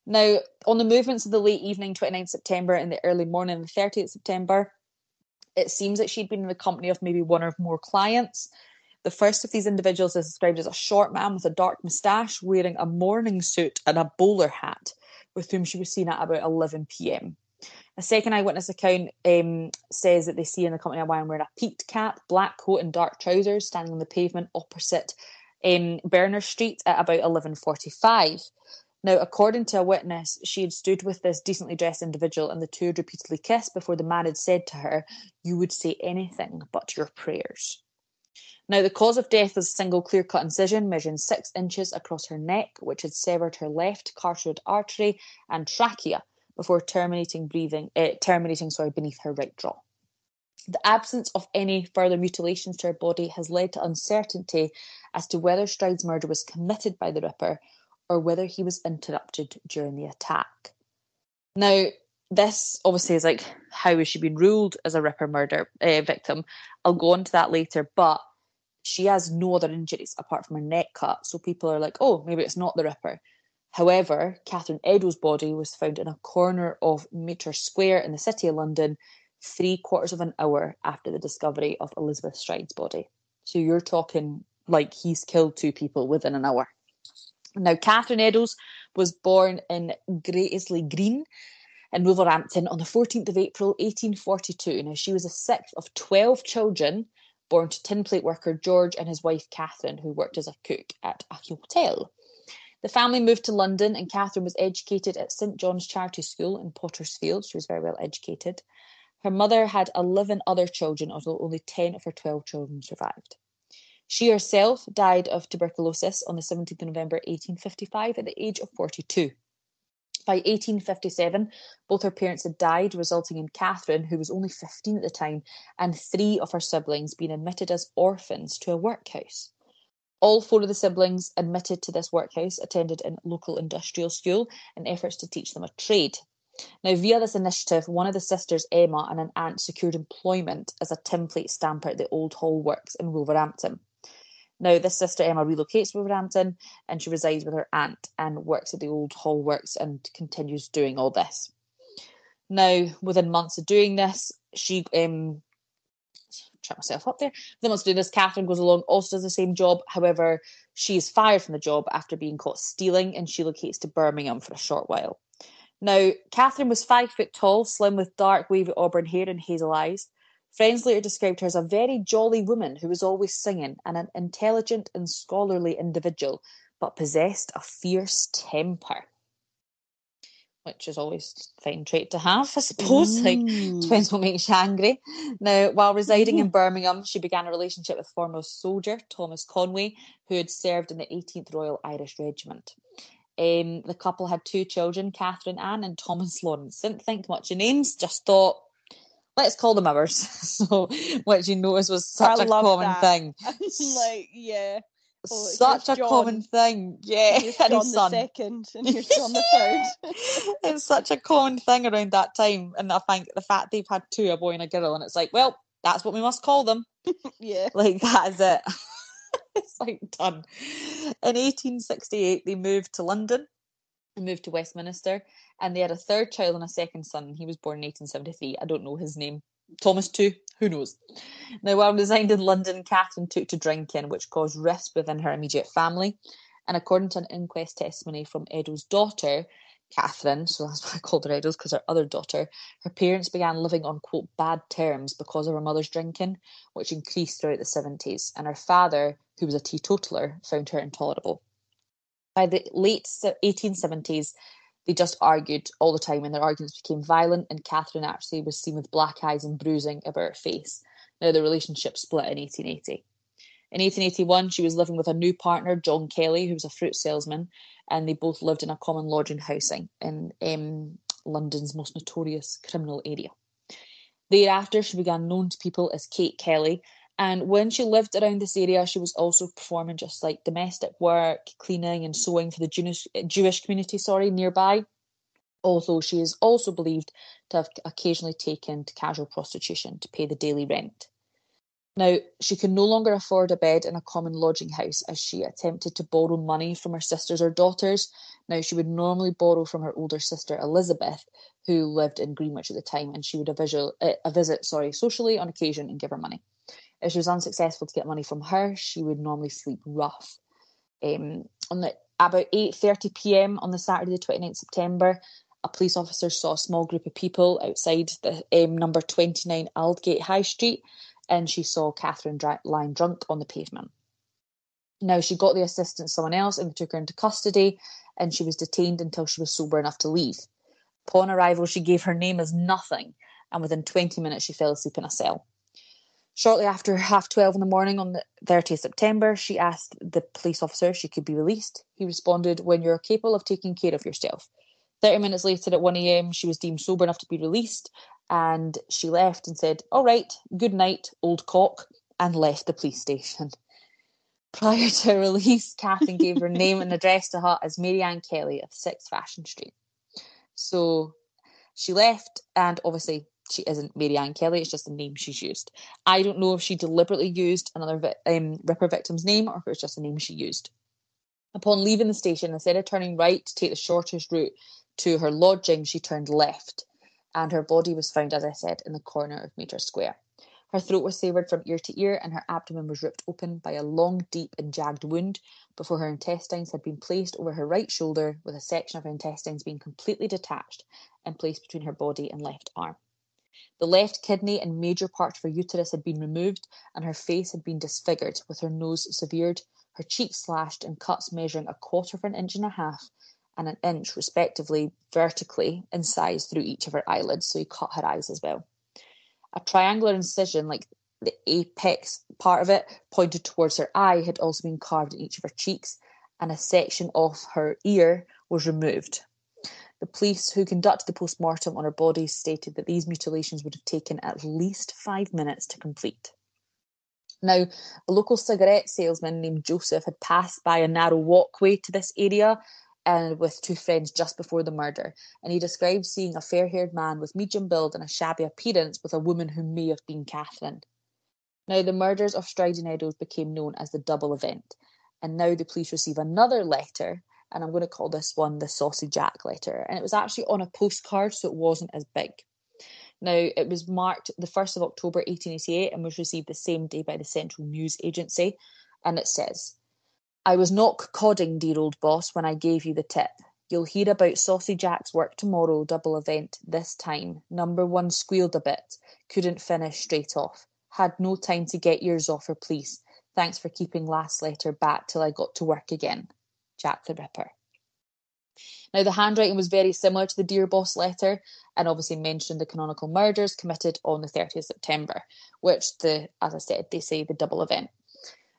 Now, on the movements of the late evening, 29th September, and the early morning, the 30th September, it seems that she'd been in the company of maybe one or more clients. The first of these individuals is described as a short man with a dark moustache, wearing a morning suit and a bowler hat, with whom she was seen at about 11 pm. A second eyewitness account um, says that they see in the company a man wearing a peaked cap, black coat, and dark trousers, standing on the pavement opposite in Berner Street at about 11.45. Now, according to a witness, she had stood with this decently dressed individual and the two had repeatedly kissed before the man had said to her, You would say anything but your prayers. Now, the cause of death was a single clear cut incision measuring six inches across her neck, which had severed her left carotid artery and trachea before terminating breathing, uh, terminating sorry, beneath her right jaw. The absence of any further mutilations to her body has led to uncertainty as to whether Stride's murder was committed by the Ripper or whether he was interrupted during the attack. Now, this obviously is like how has she been ruled as a Ripper murder uh, victim? I'll go on to that later, but she has no other injuries apart from her neck cut, so people are like, oh, maybe it's not the Ripper. However, Catherine Eddowes' body was found in a corner of Mitre Square in the City of London three quarters of an hour after the discovery of Elizabeth Stride's body. So you're talking like he's killed two people within an hour. Now, Catherine Eddowes was born in Graiseley Green in Wolverhampton on the 14th of April 1842. Now, she was the sixth of 12 children born to tinplate worker George and his wife Catherine, who worked as a cook at a hotel. The family moved to London, and Catherine was educated at St John's Charity School in Pottersfield. She was very well educated. Her mother had 11 other children, although only 10 of her 12 children survived. She herself died of tuberculosis on the 17th of November 1855 at the age of 42. By 1857, both her parents had died, resulting in Catherine, who was only 15 at the time, and three of her siblings being admitted as orphans to a workhouse. All four of the siblings admitted to this workhouse attended a local industrial school in efforts to teach them a trade. Now, via this initiative, one of the sisters, Emma, and an aunt secured employment as a tinplate stamper at the Old Hall Works in Wolverhampton. Now, this sister Emma relocates to Wolverhampton and she resides with her aunt and works at the Old Hall Works and continues doing all this. Now, within months of doing this, she um try myself up there. Months of doing this, Catherine goes along, also does the same job. However, she is fired from the job after being caught stealing and she locates to Birmingham for a short while. Now, Catherine was five foot tall, slim with dark, wavy auburn hair and hazel eyes. Friends later described her as a very jolly woman who was always singing and an intelligent and scholarly individual, but possessed a fierce temper. Which is always a fine trait to have, I suppose. Mm. Like depends what makes you angry. Now, while residing in Birmingham, she began a relationship with former soldier Thomas Conway, who had served in the 18th Royal Irish Regiment. Um, the couple had two children, Catherine Anne and Thomas Lawrence. Didn't think much of names, just thought, let's call them ours. so, which you notice was such I a common that. thing. like, yeah. Oh, such a John, common thing, yeah. John the son. second, and here's John the third. it's such a common thing around that time, and I think the fact they've had two, a boy and a girl, and it's like, well, that's what we must call them. yeah, like that is it. it's like done. In 1868, they moved to London and moved to Westminster, and they had a third child and a second son. He was born in 1873. I don't know his name. Thomas too. Who knows? Now, while residing in London, Catherine took to drinking, which caused rifts within her immediate family. And according to an inquest testimony from Eddowes' daughter, Catherine, so that's why I called her Eddowes, because her other daughter, her parents began living on quote bad terms because of her mother's drinking, which increased throughout the 70s, and her father, who was a teetotaler, found her intolerable. By the late 1870s, they just argued all the time, and their arguments became violent, and Catherine actually was seen with black eyes and bruising about her face. Now, the relationship split in 1880. In 1881, she was living with a new partner, John Kelly, who was a fruit salesman, and they both lived in a common lodging housing in um, London's most notorious criminal area. Thereafter, she began known to people as Kate Kelly, and when she lived around this area, she was also performing just like domestic work, cleaning and sewing for the Jewish, Jewish community, sorry, nearby. Although she is also believed to have occasionally taken to casual prostitution to pay the daily rent. Now, she could no longer afford a bed in a common lodging house as she attempted to borrow money from her sisters or daughters. Now, she would normally borrow from her older sister Elizabeth, who lived in Greenwich at the time, and she would a, visual, uh, a visit sorry, socially on occasion and give her money. If she was unsuccessful to get money from her, she would normally sleep rough. Um, on the about 8:30 p.m. on the Saturday, the 29th September, a police officer saw a small group of people outside the um, number 29 Aldgate High Street and she saw Catherine lying drunk on the pavement. Now, she got the assistance of someone else and took her into custody, and she was detained until she was sober enough to leave. Upon arrival, she gave her name as nothing, and within 20 minutes, she fell asleep in a cell. Shortly after half 12 in the morning on the 30th September, she asked the police officer if she could be released. He responded, When you're capable of taking care of yourself. 30 minutes later at 1am, she was deemed sober enough to be released, and she left and said, All right, good night, old cock, and left the police station. Prior to her release, Catherine gave her name and address to her as Mary Ann Kelly of 6 Fashion Street. So she left, and obviously she isn't Mary Ann Kelly, it's just the name she's used. I don't know if she deliberately used another um, Ripper victim's name or if it was just a name she used. Upon leaving the station, instead of turning right to take the shortest route to her lodging, she turned left, and her body was found, as I said, in the corner of Mitre Square. Her throat was severed from ear to ear, and her abdomen was ripped open by a long, deep, and jagged wound before her intestines had been placed over her right shoulder, with a section of her intestines being completely detached and placed between her body and left arm. The left kidney and major part of her uterus had been removed, and her face had been disfigured, with her nose severed, her cheeks slashed, and cuts measuring a quarter of an inch and a half and an inch, respectively, vertically in size through each of her eyelids. So he cut her eyes as well a triangular incision, like the apex part of it, pointed towards her eye, had also been carved in each of her cheeks, and a section of her ear was removed. The police who conducted the post mortem on her body stated that these mutilations would have taken at least five minutes to complete. Now, a local cigarette salesman named Joseph had passed by a narrow walkway to this area and with two friends just before the murder, and he described seeing a fair haired man with medium build and a shabby appearance with a woman who may have been Catherine. Now, the murders of Stride and Eddowes became known as the double event, and now the police receive another letter, and I'm going to call this one the Saucy Jack letter, and it was actually on a postcard, so it wasn't as big. Now, it was marked the 1st of October 1888 and was received the same day by the Central News Agency, and it says, I was not codding, dear old boss, when I gave you the tip. You'll hear about Saucy Jack's work tomorrow, double event, this time. Number one squealed a bit, couldn't finish straight off. Had no time to get yours off her, please. Thanks for keeping last letter back till I got to work again. Jack the Ripper. Now, the handwriting was very similar to the Dear Boss letter and obviously mentioned the canonical murders committed on the 30th September, which, the as I said, they say the double event.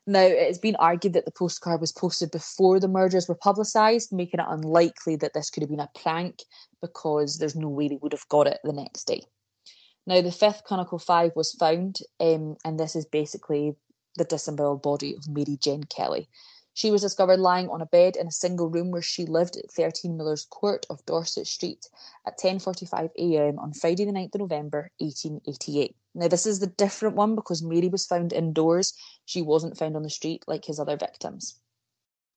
Now, it has been argued that the postcard was posted before the murders were publicised, making it unlikely that this could have been a prank because there's no way they would have got it the next day. Now, the fifth Chronicle 5 was found, um, and this is basically the disemboweled body of Mary Jane Kelly. She was discovered lying on a bed in a single room where she lived at 13 Miller's Court of Dorset Street at 10.45am on Friday the 9th of November 1888. Now, this is the different one because Mary was found indoors. She wasn't found on the street like his other victims.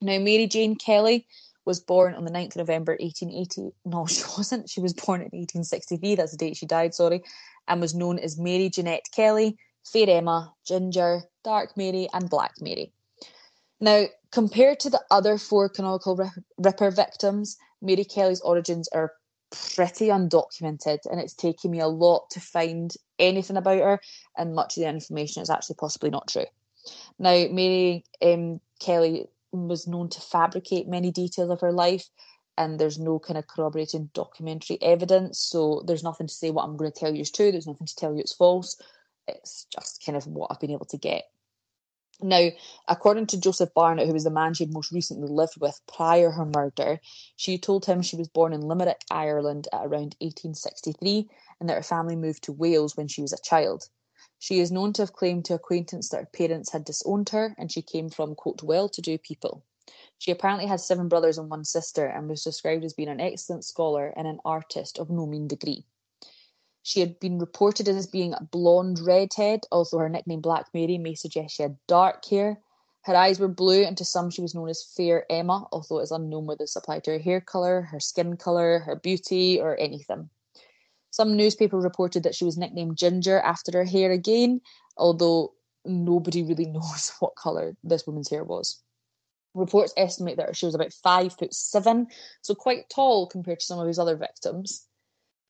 Now, Mary Jane Kelly was born on the 9th of November 1880. No, she wasn't. She was born in 1863. That's the date she died, sorry. And was known as Mary Jeanette Kelly, Fair Emma, Ginger, Dark Mary, and Black Mary. Now, compared to the other four canonical Ripper victims, Mary Kelly's origins are pretty undocumented, and it's taken me a lot to find anything about her, and much of the information is actually possibly not true. Now, Mary um, Kelly was known to fabricate many details of her life, and there's no kind of corroborating documentary evidence, so there's nothing to say what I'm going to tell you is true, there's nothing to tell you it's false. It's just kind of what I've been able to get. Now, according to Joseph Barnett, who was the man she had most recently lived with prior her murder, she told him she was born in Limerick, Ireland at around 1863 and that her family moved to Wales when she was a child. She is known to have claimed to acquaintance that her parents had disowned her and she came from, quote, well to do people. She apparently had seven brothers and one sister and was described as being an excellent scholar and an artist of no mean degree. She had been reported as being a blonde redhead, although her nickname Black Mary may suggest she had dark hair. Her eyes were blue, and to some she was known as Fair Emma, although it is unknown whether this applied to her hair colour, her skin colour, her beauty, or anything. Some newspaper reported that she was nicknamed Ginger after her hair again, although nobody really knows what colour this woman's hair was. Reports estimate that she was about five foot seven, so quite tall compared to some of his other victims.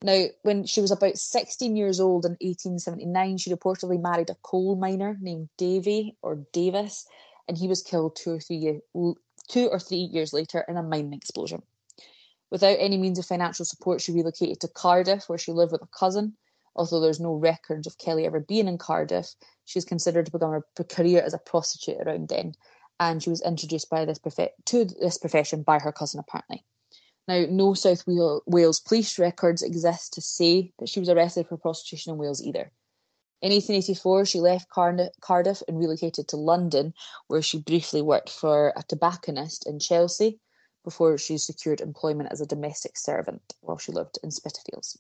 Now, when she was about 16 years old in 1879, she reportedly married a coal miner named Davy or Davis, and he was killed two or three, two or three years later in a mining explosion. Without any means of financial support, she relocated to Cardiff, where she lived with a cousin. Although there's no record of Kelly ever being in Cardiff, she considered to become a career as a prostitute around then, and she was introduced by this prof- to this profession by her cousin, apparently. Now, no South Wales police records exist to say that she was arrested for prostitution in Wales either. In 1884, she left Cardiff and relocated to London, where she briefly worked for a tobacconist in Chelsea before she secured employment as a domestic servant while she lived in Spitalfields.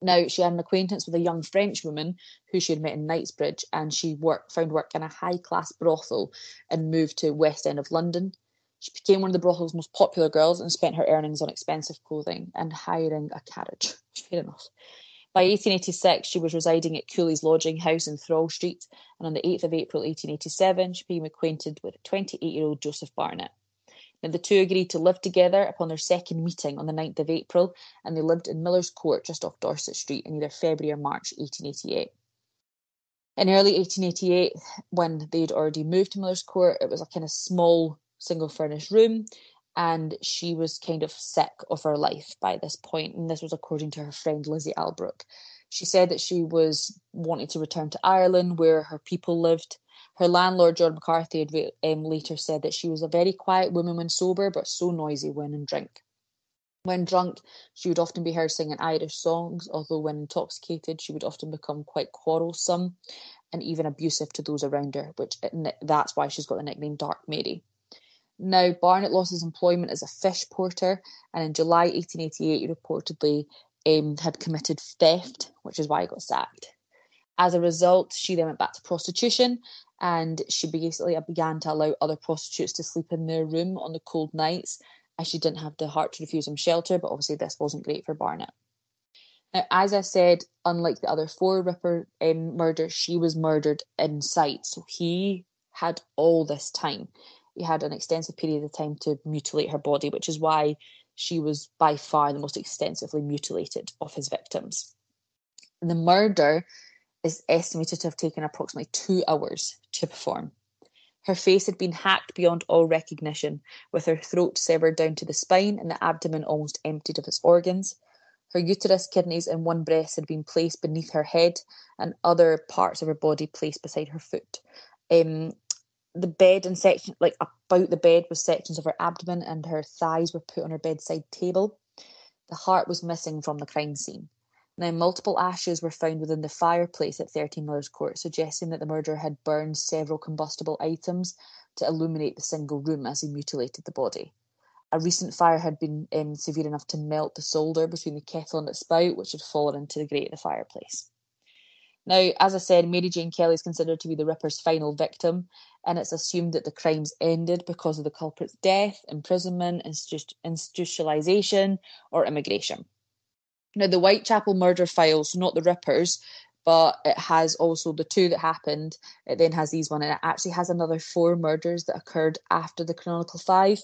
Now, she had an acquaintance with a young French woman who she had met in Knightsbridge, and she worked, found work in a high class brothel and moved to West End of London. She became one of the brothel's most popular girls and spent her earnings on expensive clothing and hiring a carriage. Fair enough. By 1886, she was residing at Cooley's lodging house in Thrawl Street, and on the 8th of April 1887, she became acquainted with 28 year old Joseph Barnett. Now, the two agreed to live together upon their second meeting on the 9th of April, and they lived in Miller's Court just off Dorset Street in either February or March 1888. In early 1888, when they'd already moved to Miller's Court, it was a kind of small single furnished room, and she was kind of sick of her life by this point, and this was according to her friend Lizzie Albrook. She said that she was wanting to return to Ireland where her people lived. Her landlord, John McCarthy, had um, later said that she was a very quiet woman when sober, but so noisy when in drink. When drunk, she would often be heard singing Irish songs, although when intoxicated, she would often become quite quarrelsome and even abusive to those around her, which that's why she's got the nickname Dark Mary. Now, Barnett lost his employment as a fish porter, and in July 1888, he reportedly um, had committed theft, which is why he got sacked. As a result, she then went back to prostitution, and she basically began to allow other prostitutes to sleep in their room on the cold nights, as she didn't have the heart to refuse them shelter. But obviously, this wasn't great for Barnett. Now, as I said, unlike the other four Ripper um, murders, she was murdered in sight, so he had all this time he had an extensive period of time to mutilate her body, which is why she was by far the most extensively mutilated of his victims. The murder is estimated to have taken approximately two hours to perform. Her face had been hacked beyond all recognition, with her throat severed down to the spine and the abdomen almost emptied of its organs. Her uterus, kidneys, and one breast had been placed beneath her head, and other parts of her body placed beside her foot. Um, the bed and section like about the bed was sections of her abdomen and her thighs were put on her bedside table. The heart was missing from the crime scene. Now, multiple ashes were found within the fireplace at 13 Miller's Court, suggesting that the murderer had burned several combustible items to illuminate the single room as he mutilated the body. A recent fire had been um, severe enough to melt the solder between the kettle and its spout, which had fallen into the grate of the fireplace. Now, as I said, Mary Jane Kelly is considered to be the Ripper's final victim, and it's assumed that the crimes ended because of the culprit's death, imprisonment, institutionalization, or immigration. Now, the Whitechapel murder files, not the Rippers, but it has also the two that happened. It then has these one, and it actually has another four murders that occurred after the canonical five.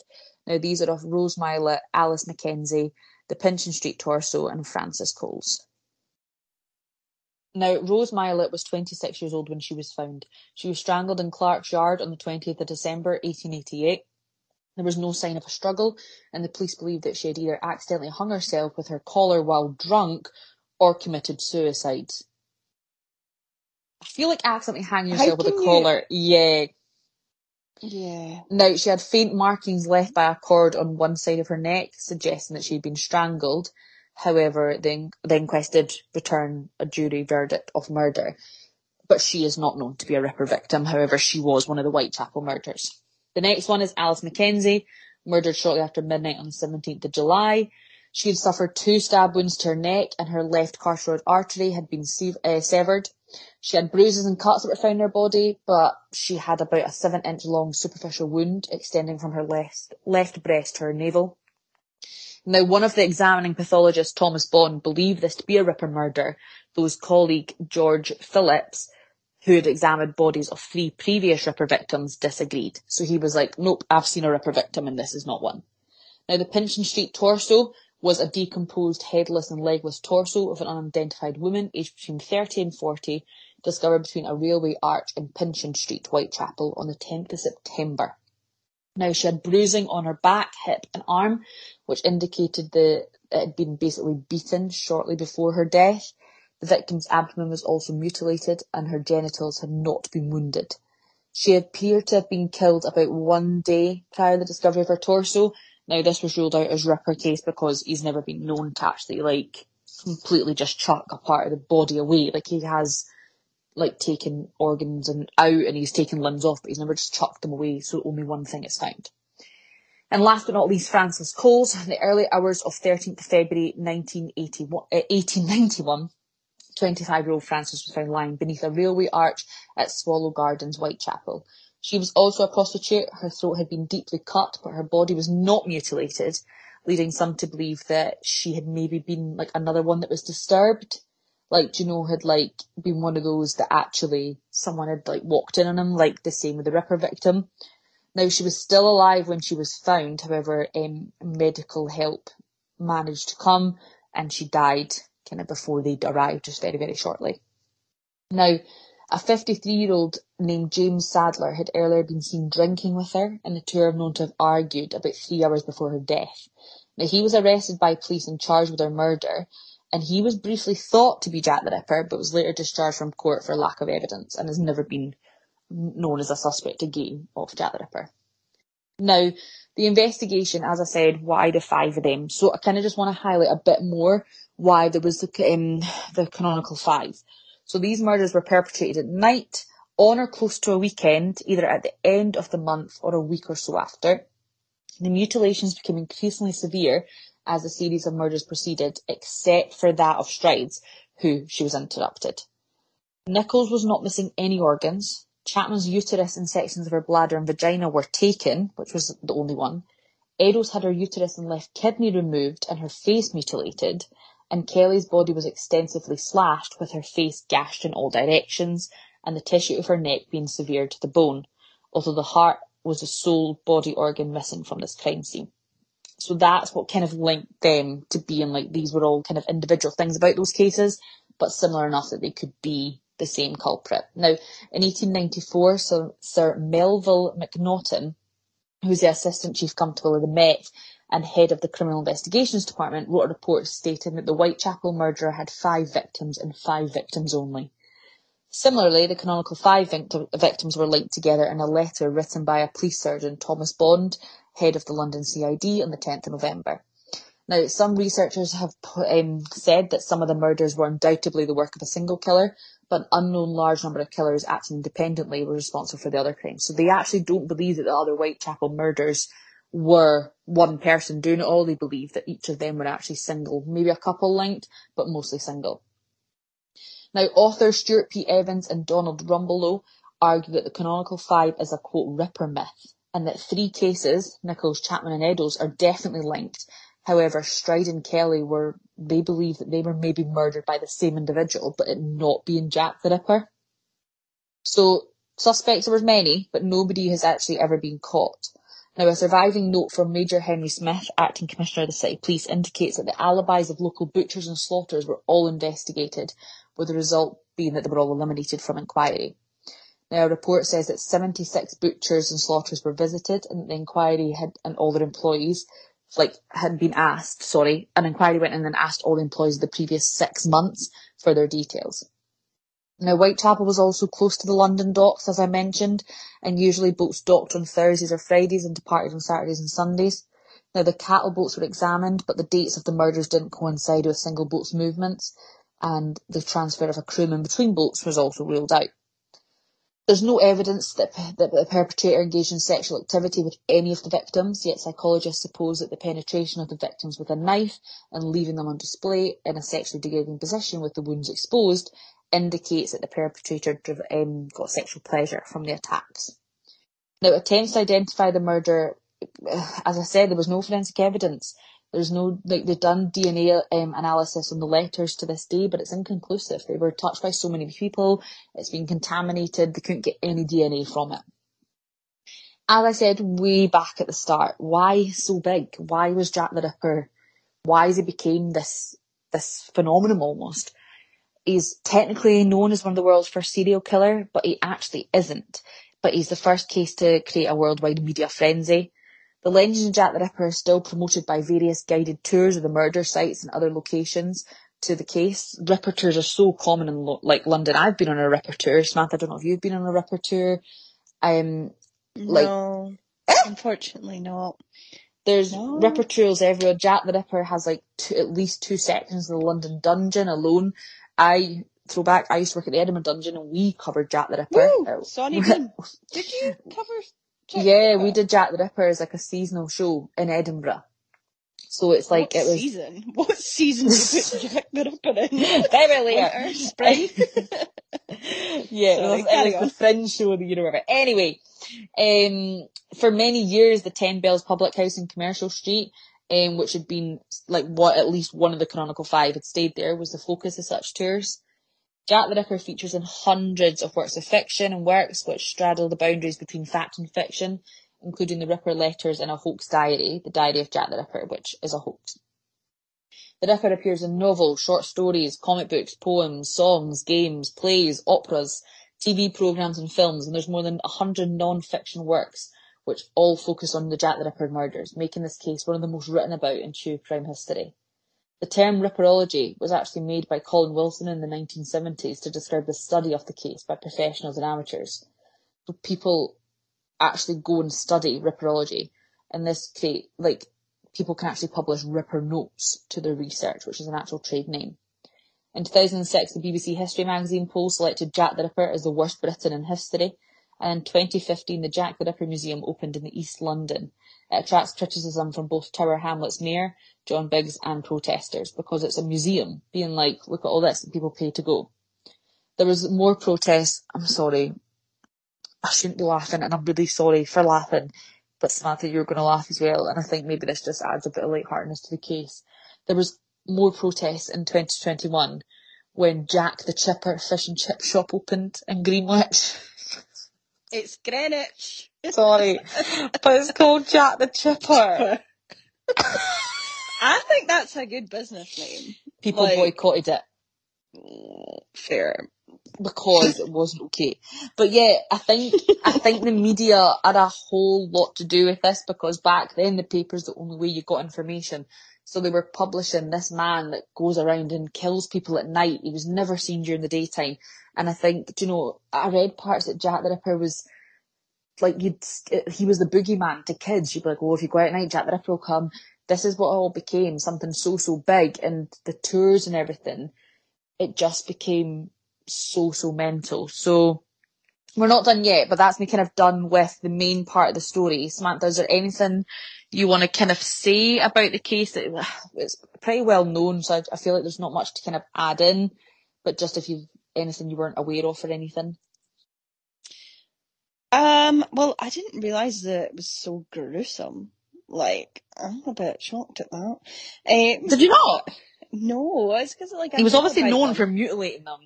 Now, these are of Rose Mylett, Alice Mackenzie, the Pinchin Street torso, and Frances Coles. Now, Rose Mylett was 26 years old when she was found. She was strangled in Clark's Yard on the 20th of December 1888. There was no sign of a struggle, and the police believed that she had either accidentally hung herself with her collar while drunk or committed suicide. I feel like accidentally hanging yourself with a you... collar. Yeah. Yeah. Now, she had faint markings left by a cord on one side of her neck, suggesting that she had been strangled. However, the, the inquest did return a jury verdict of murder, but she is not known to be a Ripper victim. However, she was one of the Whitechapel murders. The next one is Alice Mackenzie, murdered shortly after midnight on the 17th of July. She had suffered two stab wounds to her neck and her left carotid artery had been se- uh, severed. She had bruises and cuts that were found in her body, but she had about a seven inch long superficial wound extending from her left, left breast to her navel. Now, one of the examining pathologists, Thomas Bond, believed this to be a Ripper murder, his colleague, George Phillips, who had examined bodies of three previous Ripper victims, disagreed. So he was like, nope, I've seen a Ripper victim and this is not one. Now, the Pinchin Street torso was a decomposed headless and legless torso of an unidentified woman aged between 30 and 40, discovered between a railway arch and Pinchin Street, Whitechapel, on the 10th of September. Now, she had bruising on her back, hip, and arm, which indicated that it had been basically beaten shortly before her death. The victim's abdomen was also mutilated, and her genitals had not been wounded. She appeared to have been killed about one day prior to the discovery of her torso. Now, this was ruled out as Ripper case because he's never been known to actually, like, completely just chuck a part of the body away. Like, he has, like, taken organs and out and he's taken limbs off, but he's never just chucked them away, so only one thing is found. And last but not least, Frances Coles. In the early hours of 13th February 1981, uh, 1891, 25-year-old Frances was found lying beneath a railway arch at Swallow Gardens, Whitechapel. She was also a prostitute. Her throat had been deeply cut, but her body was not mutilated, leading some to believe that she had maybe been like another one that was disturbed. Like, you know, had like been one of those that actually someone had like walked in on him, like the same with the Ripper victim. Now, she was still alive when she was found, however, um, medical help managed to come and she died kind of before they'd arrived, just very, very shortly. Now, a 53 year old named James Sadler had earlier been seen drinking with her, and the two are known to have argued about three hours before her death. Now, he was arrested by police and charged with her murder, and he was briefly thought to be Jack the Ripper, but was later discharged from court for lack of evidence and has never been known as a suspect again of Jack the Ripper. Now, the investigation, as I said, why the five of them? So I kind of just want to highlight a bit more why there was the, um, the canonical five. So these murders were perpetrated at night, on or close to a weekend, either at the end of the month or a week or so after. The mutilations became increasingly severe as the series of murders proceeded, except for that of Strides, who she was interrupted. Nichols was not missing any organs. Chapman's uterus and sections of her bladder and vagina were taken, which was the only one. Eddowes had her uterus and left kidney removed and her face mutilated, and Kelly's body was extensively slashed with her face gashed in all directions and the tissue of her neck being severed to the bone, although the heart was the sole body organ missing from this crime scene. So that's what kind of linked them to being like these were all kind of individual things about those cases, but similar enough that they could be the same culprit. Now, in 1894, Sir, Sir Melville Macnaghten, who was the Assistant Chief Constable of the Met and head of the Criminal Investigations Department, wrote a report stating that the Whitechapel murderer had five victims and five victims only. Similarly, the canonical five victims were linked together in a letter written by a police surgeon, Thomas Bond, head of the London CID, on the 10th of November. Now, some researchers have um, said that some of the murders were undoubtedly the work of a single killer, but an unknown large number of killers acting independently were responsible for the other crimes. So they actually don't believe that the other Whitechapel murders were one person doing it all. They believe that each of them were actually single, maybe a couple linked, but mostly single. Now, authors Stuart P. Evans and Donald Rumbelow argue that the canonical five is a quote ripper myth, and that three cases, Nichols, Chapman and Eddowes, are definitely linked, However, Stride and Kelly were, they believe that they were maybe murdered by the same individual, but it not being Jack the Ripper. So, suspects there was many, but nobody has actually ever been caught. Now, a surviving note from Major Henry Smith, Acting Commissioner of the City Police, indicates that the alibis of local butchers and slaughterers were all investigated, with the result being that they were all eliminated from inquiry. Now, a report says that 76 butchers and slaughterers were visited, and the inquiry had, and all their employees like had been asked, sorry, an inquiry went in and asked all the employees of the previous six months for their details. Now, Whitechapel was also close to the London docks, as I mentioned, and usually boats docked on Thursdays or Fridays and departed on Saturdays and Sundays. Now, the cattle boats were examined, but the dates of the murders didn't coincide with single boats' movements, and the transfer of a crewman between boats was also ruled out. There's no evidence that, that the perpetrator engaged in sexual activity with any of the victims, yet psychologists suppose that the penetration of the victims with a knife and leaving them on display in a sexually degrading position with the wounds exposed indicates that the perpetrator um, got sexual pleasure from the attacks. Now, attempts to identify the murder, as I said, there was no forensic evidence. There's no, like, they've done DNA um, analysis on the letters to this day, but it's inconclusive. They were touched by so many people, it's been contaminated, they couldn't get any DNA from it. As I said way back at the start, why so big? Why was Jack the Ripper, why has he became this, this phenomenon almost? he's technically known as one of the world's first serial killer, but he actually isn't. But he's the first case to create a worldwide media frenzy. The legend of Jack the Ripper is still promoted by various guided tours of the murder sites and other locations to the case. Ripper tours are so common in lo- like London. I've been on a Ripper tour. Samantha, I don't know if you've been on a Ripper tour. Um, like no, unfortunately not. there's No. Ripper tours everywhere. Jack the Ripper has like two, at least two sections of the London Dungeon alone. I throw back. I used to work at the Edinburgh Dungeon, and we covered Jack the Ripper. Woo! Uh, Sonny Did you cover? Yeah, we did Jack the Ripper as like a seasonal show in Edinburgh. So it's like what it was a season? What season did you put Jack the Ripper in? very. Spring. yeah, Sorry, it was, it was the fringe show of the whatever. Anyway, um, for many years, the Ten Bells Public House in Commercial Street, um, which had been like what at least one of the canonical five had stayed there, was the focus of such tours. Jack the Ripper features in hundreds of works of fiction and works which straddle the boundaries between fact and fiction, including the Ripper letters and a hoax diary, the Diary of Jack the Ripper, which is a hoax. The Ripper appears in novels, short stories, comic books, poems, songs, games, plays, operas, TV programmes and films, and there's more than a hundred non-fiction works which all focus on the Jack the Ripper murders, making this case one of the most written about in true crime history. The term Ripperology was actually made by Colin Wilson in the 1970s to describe the study of the case by professionals and amateurs. So people actually go and study Ripperology, and this create like people can actually publish Ripper notes to their research, which is an actual trade name. In 2006, the BBC History magazine poll selected Jack the Ripper as the worst Briton in history, and in 2015, the Jack the Ripper Museum opened in the East London. Attracts criticism from both Tower Hamlets Mayor, John Biggs, and protesters because it's a museum, being like, look at all this, and people pay to go. There was more protests. I'm sorry. I shouldn't be laughing, and I'm really sorry for laughing. But Samantha, you're going to laugh as well, and I think maybe this just adds a bit of lightheartedness to the case. There was more protests in 2021 when Jack the Chipper fish and chip shop opened in Greenwich. it's Greenwich. Sorry, but it's called Jack the Chipper. I think that's a good business name. People Like- boycotted it Mm, Fair. because it wasn't okay. But yeah, I think I think the media had a whole lot to do with this because back then the paper's the only way you got information. So they were publishing this man that goes around and kills people at night. He was never seen during the daytime. And I think, do you know, I read parts that Jack the Ripper was like you'd he was the boogeyman to kids. You'd be like, oh, if you go out at night, Jack the Ripper will come. This is what all became something so so big, and the tours and everything. It just became so so mental. So we're not done yet, but that's me kind of done with the main part of the story. Samantha, is there anything you want to kind of say about the case? It's pretty well known, so I, I feel like there's not much to kind of add in. But just if you've anything you weren't aware of or anything. Um, well, I didn't realise that it was so gruesome. Like, I'm a bit shocked at that. Um, Did you not? no, it's because like He I was obviously known them. for mutilating them.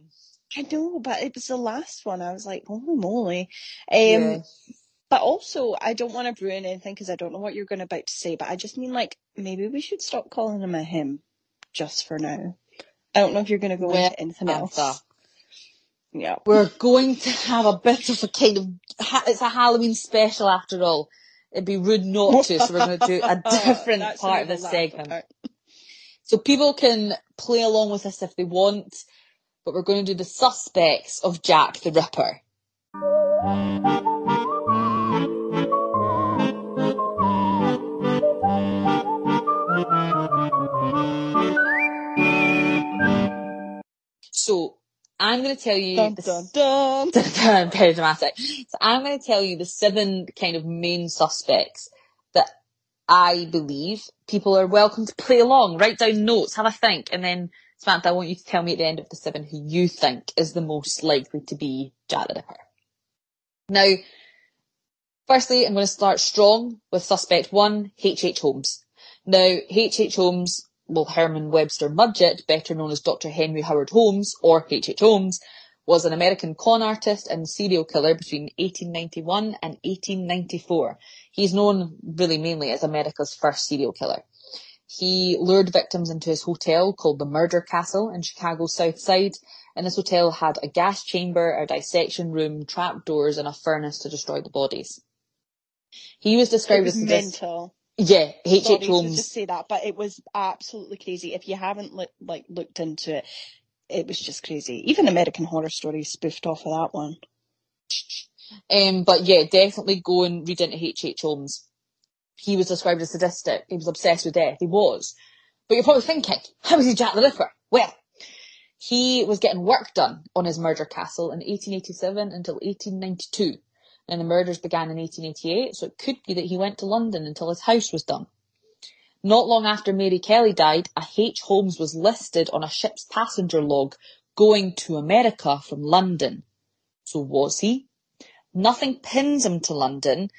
I know, but it was the last one. I was like, holy moly. Um, Yeah. But also, I don't want to ruin anything because I don't know what you're going about to say. But I just mean like maybe we should stop calling him a him, just for now. I don't know if you're going to go Well, into anything else. Yeah. We're going to have a bit of a kind of, it's a Halloween special after all. It'd be rude not to, so we're going to do a different oh, part of the this segment. part. So people can play along with us if they want, but we're going to do the suspects of Jack the Ripper. So I'm going to tell you Dun, the dun, dun. very dramatic. So I'm going to tell you the seven kind of main suspects that I believe people are welcome to play along, write down notes, have a think, and then Samantha, I want you to tell me at the end of the seven who you think is the most likely to be Jack the Ripper. Now, firstly, I'm going to start strong with suspect one, H.H. Holmes. Now, H.H. Holmes, well, Herman Webster Mudgett, better known as Dr. Henry Howard Holmes, or H.H. Holmes, was an American con artist and serial killer between 1891 and 1894. He's known really mainly as America's first serial killer. He lured victims into his hotel called the Murder Castle in Chicago's South Side, and this hotel had a gas chamber, a dissection room, trapdoors, and a furnace to destroy the bodies. He was described was as mental. Yeah, H. H. Holmes. just say that, but it was absolutely crazy. If you haven't look, like looked into it, it was just crazy. Even American Horror Story spoofed off of that one. Um, but yeah, definitely go and read into H. H. Holmes. He was described as sadistic. He was obsessed with death. He was. But you're probably thinking, how was he Jack the Ripper? Well, he was getting work done on his murder castle in 1887 until 1892. And the murders began in 1888, so it could be that he went to London until his house was done. Not long after Mary Kelly died, a H. Holmes was listed on a ship's passenger log going to America from London. So was he? Nothing pins him to London.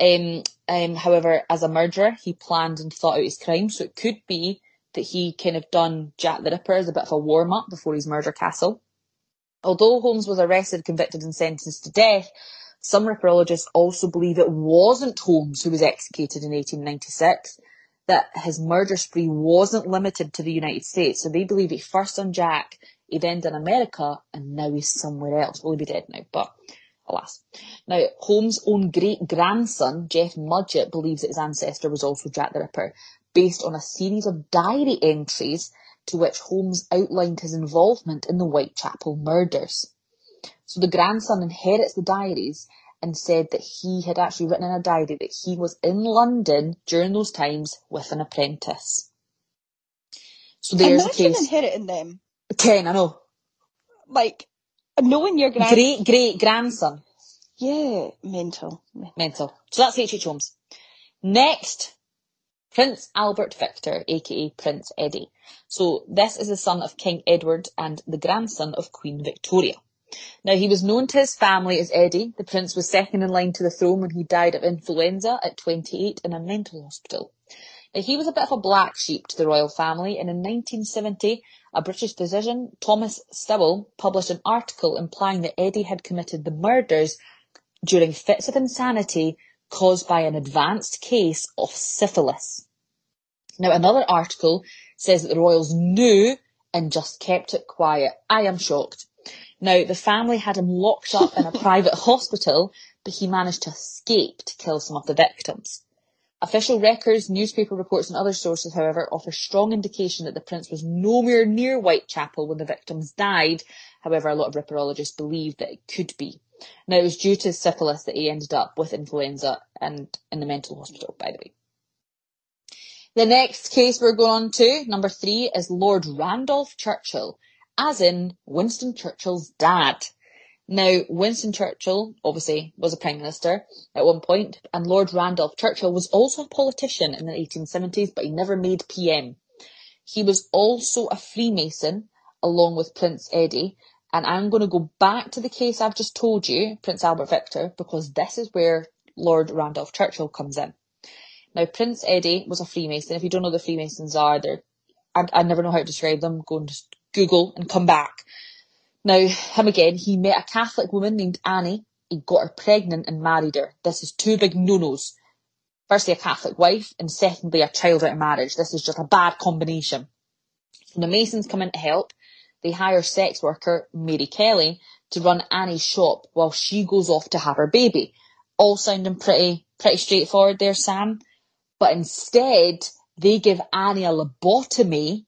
Um, um, however, as a murderer, he planned and thought out his crime, so it could be that he kind of done Jack the Ripper as a bit of a warm up before his murder castle. Although Holmes was arrested, convicted, and sentenced to death, some ripperologists also believe it wasn't Holmes who was executed in 1896, that his murder spree wasn't limited to the United States. So they believe he first done Jack, he then done America, and now he's somewhere else. Well, he'll be dead now, but alas. Now, Holmes' own great grandson, Jeff Mudgett, believes that his ancestor was also Jack the Ripper, based on a series of diary entries to which Holmes outlined his involvement in the Whitechapel murders. So the grandson inherits the diaries and said that he had actually written in a diary that he was in London during those times with an apprentice. So there's Imagine a case. inheriting them. Ten, I know. Like, knowing your grand... Great great grandson. Yeah, mental. Mental. So that's H. H. Holmes. Next, Prince Albert Victor, aka Prince Eddie. So this is the son of King Edward and the grandson of Queen Victoria. Now he was known to his family as Eddie. The prince was second in line to the throne when he died of influenza at 28 in a mental hospital. Now he was a bit of a black sheep to the royal family and in 1970 a British physician, Thomas Stowell, published an article implying that Eddie had committed the murders during fits of insanity caused by an advanced case of syphilis. Now another article says that the royals knew and just kept it quiet. I am shocked. Now, the family had him locked up in a private hospital, but he managed to escape to kill some of the victims. Official records, newspaper reports and other sources, however, offer strong indication that the prince was nowhere near Whitechapel when the victims died. However, a lot of ripperologists believe that it could be. Now, it was due to syphilis that he ended up with influenza and in the mental hospital, by the way. The next case we're going on to, number three, is Lord Randolph Churchill as in Winston Churchill's dad. Now, Winston Churchill, obviously, was a Prime Minister at one point, and Lord Randolph Churchill was also a politician in the 1870s, but he never made PM. He was also a Freemason, along with Prince Eddie, and I'm going to go back to the case I've just told you, Prince Albert Victor, because this is where Lord Randolph Churchill comes in. Now, Prince Eddie was a Freemason. If you don't know the Freemasons are, they're, I, I never know how to describe them. Go and just Google and come back. Now, him again, he met a Catholic woman named Annie. He got her pregnant and married her. This is two big no-nos. Firstly, a Catholic wife, and secondly, a child out of marriage. This is just a bad combination. The Masons come in to help, they hire sex worker Mary Kelly to run Annie's shop while she goes off to have her baby. All sounding pretty, pretty straightforward there, Sam. But instead, they give Annie a lobotomy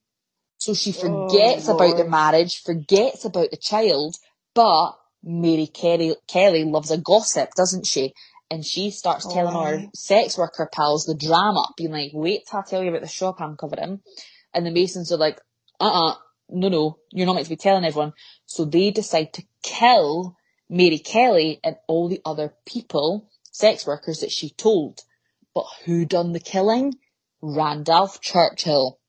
so she oh, forgets oh, about the marriage, forgets about the child, but Mary Kelly, Kelly loves a gossip, doesn't she? And she starts oh, telling her sex worker pals the drama, being like, wait till I tell you about the shop I'm covering. And the Masons are like, uh-uh, no, no, you're not meant to be telling everyone. So they decide to kill Mary Kelly and all the other people, sex workers that she told. But who done the killing? Randolph Churchill.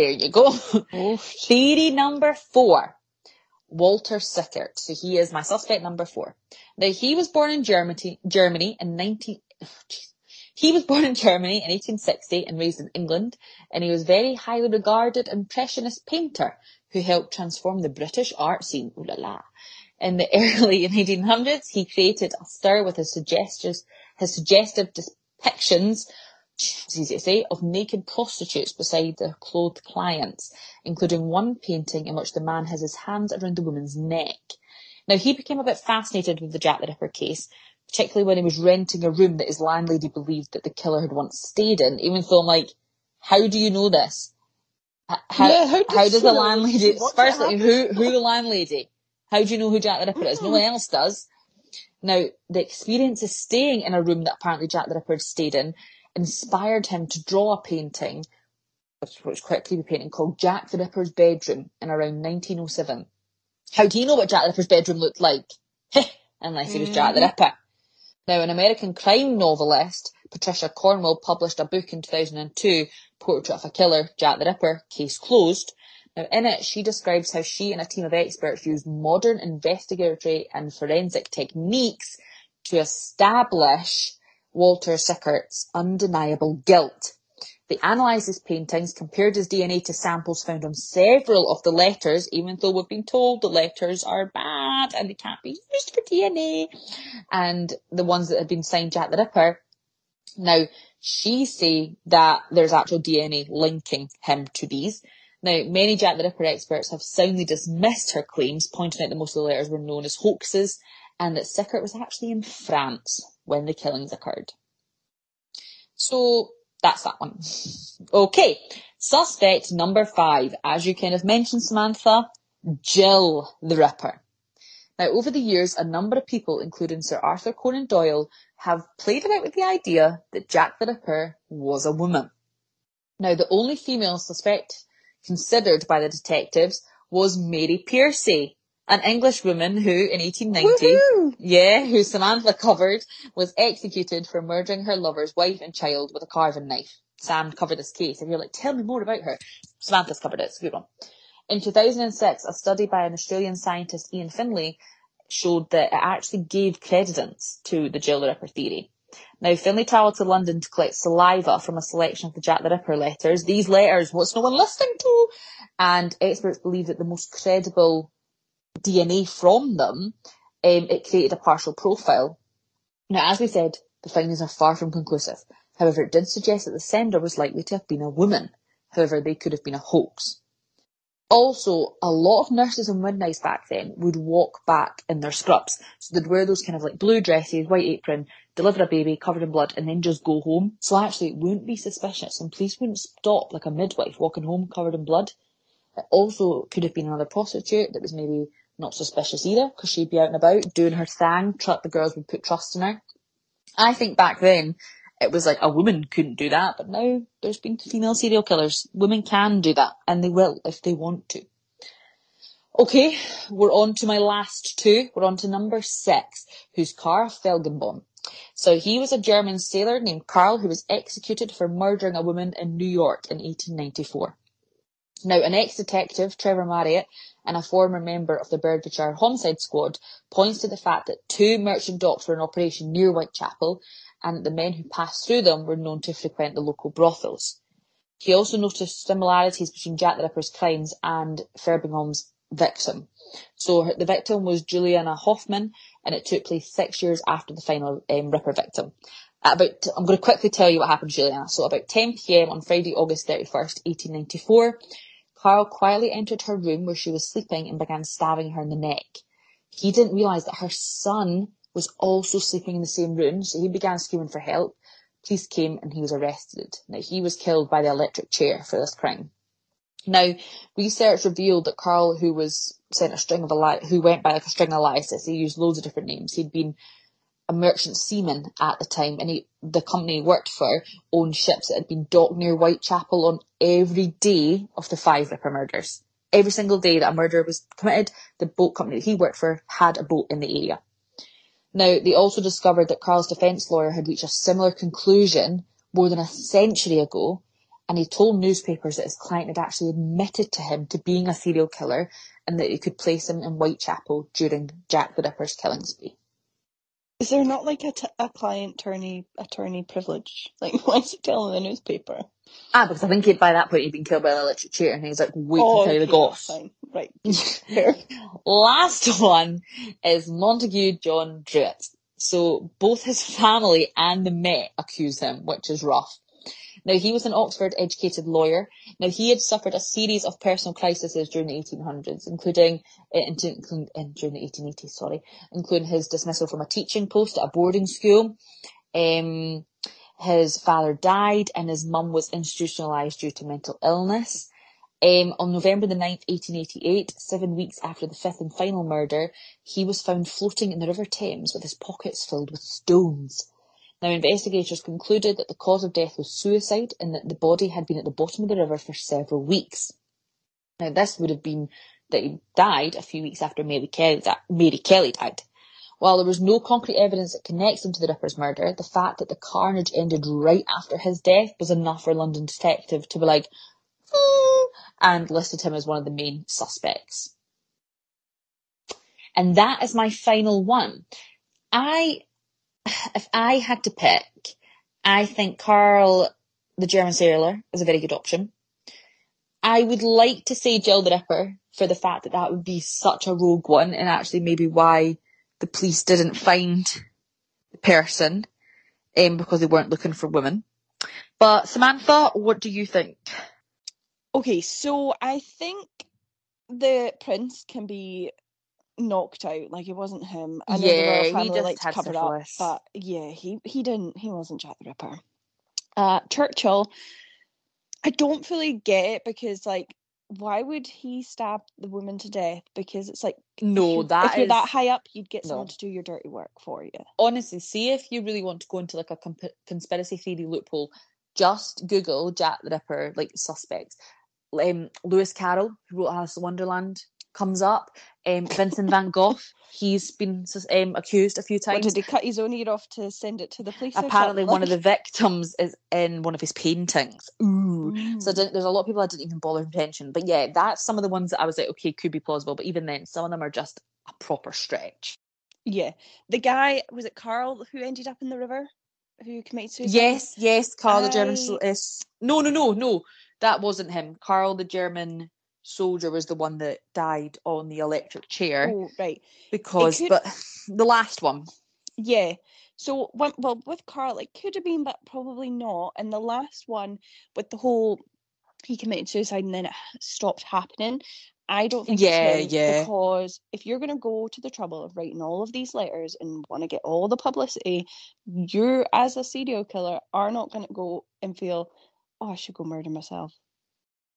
There you go. Oh, Theory number four. Walter Sickert. So he is my suspect number four. Now he was born in Germany, Germany in 19, oh, he was born in Germany in 1860 and raised in England, and he was a very highly regarded impressionist painter who helped transform the British art scene. Ooh la la. In the early 1800s, he created a stir with his suggestions, his suggestive depictions it's easy to say, of naked prostitutes beside their clothed clients, including one painting in which the man has his hands around the woman's neck. Now, he became a bit fascinated with the Jack the Ripper case, particularly when he was renting a room that his landlady believed that the killer had once stayed in, even though I'm like, how do you know this? How, Yeah, how how does does the landlady, firstly, who, who the landlady? How do you know who Jack the Ripper is? No one else does. Now, the experience of staying in a room that apparently Jack the Ripper had stayed in inspired him to draw a painting, which was quite a creepy painting, called Jack the Ripper's Bedroom in around 1907. How do you know what Jack the Ripper's bedroom looked like? Unless he was Jack the Mhm. Ripper. Now, an American crime novelist, Patricia Cornwell, published a book in 2002, Portrait of a Killer, Jack the Ripper, Case Closed. Now, in it, she describes how she and a team of experts used modern investigatory and forensic techniques to establish Walter Sickert's undeniable guilt. They analysed his paintings, compared his DNA to samples found on several of the letters, even though we've been told the letters are bad and they can't be used for DNA, and the ones that had been signed Jack the Ripper. Now, she say that there's actual DNA linking him to these. Now, many Jack the Ripper experts have soundly dismissed her claims, pointing out that most of the letters were known as hoaxes, and that Sickert was actually in France when the killings occurred. So, that's that one. Okay, suspect number five, as you kind of mentioned, Samantha, Jill the Ripper. Now, over the years, a number of people, including Sir Arthur Conan Doyle, have played about with the idea that Jack the Ripper was a woman. Now, the only female suspect considered by the detectives was Mary Pearcey, an English woman who, in 1890, Woohoo! yeah, who Samantha covered, was executed for murdering her lover's wife and child with a carving knife. Sam covered this case. If you're like, tell me more about her, Samantha's covered it. It's a good one. In 2006, a study by an Australian scientist, Ian Findlay, showed that it actually gave credence to the Jill the Ripper theory. Now, Findlay travelled to London to collect saliva from a selection of the Jack the Ripper letters. These letters, what's no one listening to? And experts believe that the most credible DNA from them, um, it created a partial profile. Now, as we said, the findings are far from conclusive. However, it did suggest that the sender was likely to have been a woman. However, they could have been a hoax. Also, a lot of nurses and midwives back then would walk back in their scrubs. So they'd wear those kind of like blue dresses, white apron, deliver a baby covered in blood, and then just go home. So actually, it wouldn't be suspicious, and police wouldn't stop like a midwife walking home covered in blood. It also could have been another prostitute that was maybe not suspicious either, because she'd be out and about doing her thing. The girls would put trust in her. I think back then it was like a woman couldn't do that, but now there's been female serial killers. Women can do that, and they will if they want to. Okay, we're on to my last two. We're on to number six, who's Karl Feigenbaum. So he was a German sailor named Karl who was executed for murdering a woman in New York in 1894. Now, an ex-detective, Trevor Marriott, and a former member of the Birdbridge Homicide Squad points to the fact that two merchant docks were in operation near Whitechapel and that the men who passed through them were known to frequent the local brothels. He also noticed similarities between Jack the Ripper's crimes and Feigenbaum's victim. So the victim was Juliana Hoffman, and it took place six years after the final um, Ripper victim. At about, I'm going to quickly tell you what happened Juliana. So about 10 p.m. on Friday, August 31st, 1894, Carl quietly entered her room where she was sleeping and began stabbing her in the neck. He didn't realise that her son was also sleeping in the same room, so he began screaming for help. Police came and he was arrested. Now, he was killed by the electric chair for this crime. Now, research revealed that Carl, who was sent a string of who went by like a string of aliases, he used loads of different names. He'd been a merchant seaman at the time, and he, the company he worked for owned ships that had been docked near Whitechapel on every day of the five Ripper murders. Every single day that a murder was committed, the boat company that he worked for had a boat in the area. Now, they also discovered that Carl's defence lawyer had reached a similar conclusion more than a century ago, and he told newspapers that his client had actually admitted to him to being a serial killer and that he could place him in Whitechapel during Jack the Ripper's killing spree. Is there not like a, t- a client attorney attorney privilege? Like, why is he telling the newspaper? Ah, because I think he'd, by that point he'd been killed by an electric chair and he's like, wait to tell you the goss. Right. Last one is Montague John Druitt. So both his family and the Met accuse him, which is rough. Now, he was an Oxford educated lawyer. Now, he had suffered a series of personal crises during the 1800s, including, uh, during the 1880s, sorry, including his dismissal from a teaching post at a boarding school. Um, his father died and his mum was institutionalised due to mental illness. Um, on November the 9th, 1888, seven weeks after the fifth and final murder, he was found floating in the River Thames with his pockets filled with stones. Now, investigators concluded that the cause of death was suicide and that the body had been at the bottom of the river for several weeks. Now, this would have been that he died a few weeks after Mary Kelly, Mary Kelly died. While there was no concrete evidence that connects him to the Ripper's murder, the fact that the carnage ended right after his death was enough for a London detective to be like, hmm, and listed him as one of the main suspects. And that is my final one. I, if I had to pick, I think Carl, the German sailor, is a very good option. I would like to say Jill the Ripper for the fact that that would be such a rogue one and actually maybe why the police didn't find the person um, because they weren't looking for women. But Samantha, what do you think? Okay, so I think the prince can be knocked out. Like it wasn't him. I know Yeah, the royal he family just like to cover up, but yeah, he he didn't. He wasn't Jack the Ripper. Uh, Churchill, I don't fully get it because like, why would he stab the woman to death? Because it's like No, that if you're that is- high up, you'd get no. someone to do your dirty work for you. honestly, see if you really want to go into like a comp- conspiracy theory loophole, just Google Jack the Ripper like suspects. Um, Lewis Carroll, who wrote Alice in Wonderland, comes up. Um, Vincent Van Gogh, he's been um, accused a few What times. did he cut his own ear off to send it to the police? Apparently, one of the victims is in one of his paintings. Ooh. So I Mm. didn't, there's a lot of people I didn't even bother to mention. But yeah, that's some of the ones that I was like, okay, could be plausible. But even then, some of them are just a proper stretch. Yeah, the guy was it Carl who ended up in the river, who committed suicide. Yes, yes, Carl the German. I- is no, no, no, no. That wasn't him. Carl the German soldier was the one that died on the electric chair Oh right. because, could- but the last one. Yeah. So when, well with Carl it could have been, but probably not. And the last one with the whole he committed suicide and then it stopped happening. I don't think Yeah, yeah. because if you're going to go to the trouble of writing all of these letters and want to get all the publicity, you as a serial killer are not going to go and feel, oh, I should go murder myself.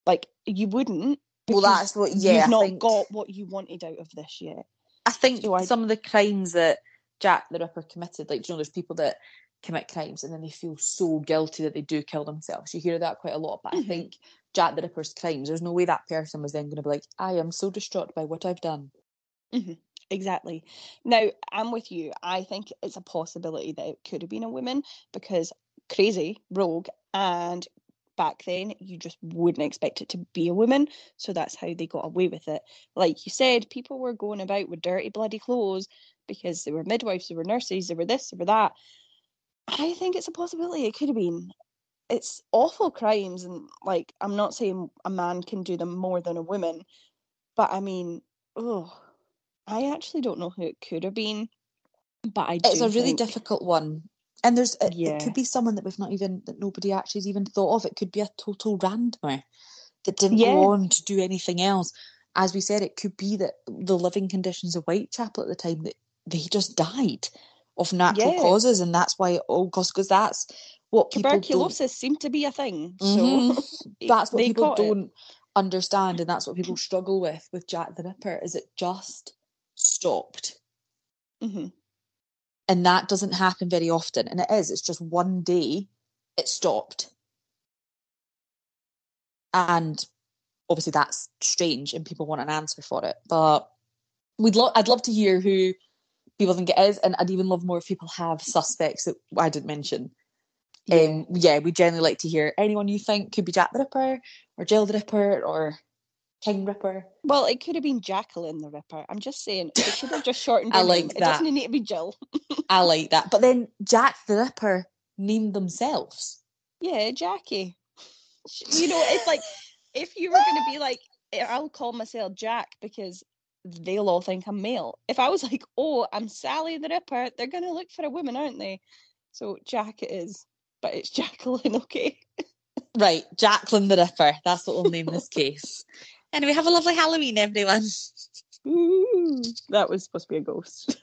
Like you wouldn't. Well, that's what. Yeah, you've I not think. got what you wanted out of this yet. I think so I- some of the crimes that Jack the Ripper committed, like you know, there's people that commit crimes and then they feel so guilty that they do kill themselves. You hear that quite a lot. But I Mhm. think Jack the Ripper's crimes, there's no way that person was then going to be like, I am so distraught by what I've done. Exactly. Now, I'm with you. I think it's a possibility that it could have been a woman because crazy, rogue, and back then you just wouldn't expect it to be a woman. So that's how they got away with it. Like you said, people were going about with dirty, bloody clothes because they were midwives, they were nurses, they were this, they were that. I think it's a possibility. It could have been. It's awful crimes, and like I'm not saying a man can do them more than a woman, but I mean, oh, I actually don't know who it could have been, but I It's a really think- difficult one. And there's it, it could be someone that we've not even that nobody actually has even thought of. It could be a total randomer that didn't Yeah. go on to do anything else. As we said, it could be that the living conditions of Whitechapel at the time that they just died of natural Yeah. causes, and that's why it all goes because that's what people tuberculosis seemed to be a thing. So Mhm. That's what people don't understand, and that's what people struggle with with Jack the Ripper. Is it just stopped? Mhm. And that doesn't happen very often. And it is it's just one day it stopped. And obviously that's strange and people want an answer for it but we'd love I'd love to hear who people think it is. And i'd even love more if people have suspects that i didn't mention. Yeah. um yeah we generally like to hear anyone you think could be jack the ripper or jill the ripper or king ripper Well, it could have been Jacqueline the Ripper. I'm just saying it should have just shortened I like name. It that. doesn't need to be Jill. i like that but then jack the ripper named themselves Yeah, Jackie. You know, it's like if you were going to be like, "Eh, I'll call myself Jack because they'll all think I'm male. If I was like, oh, I'm Sally the Ripper, they're going to look for a woman, aren't they? So Jack it is, but it's Jacqueline, okay? Right, Jacqueline the Ripper. That's what we'll name this case. Anyway, have a lovely Halloween, everyone. Ooh, that was supposed to be a ghost.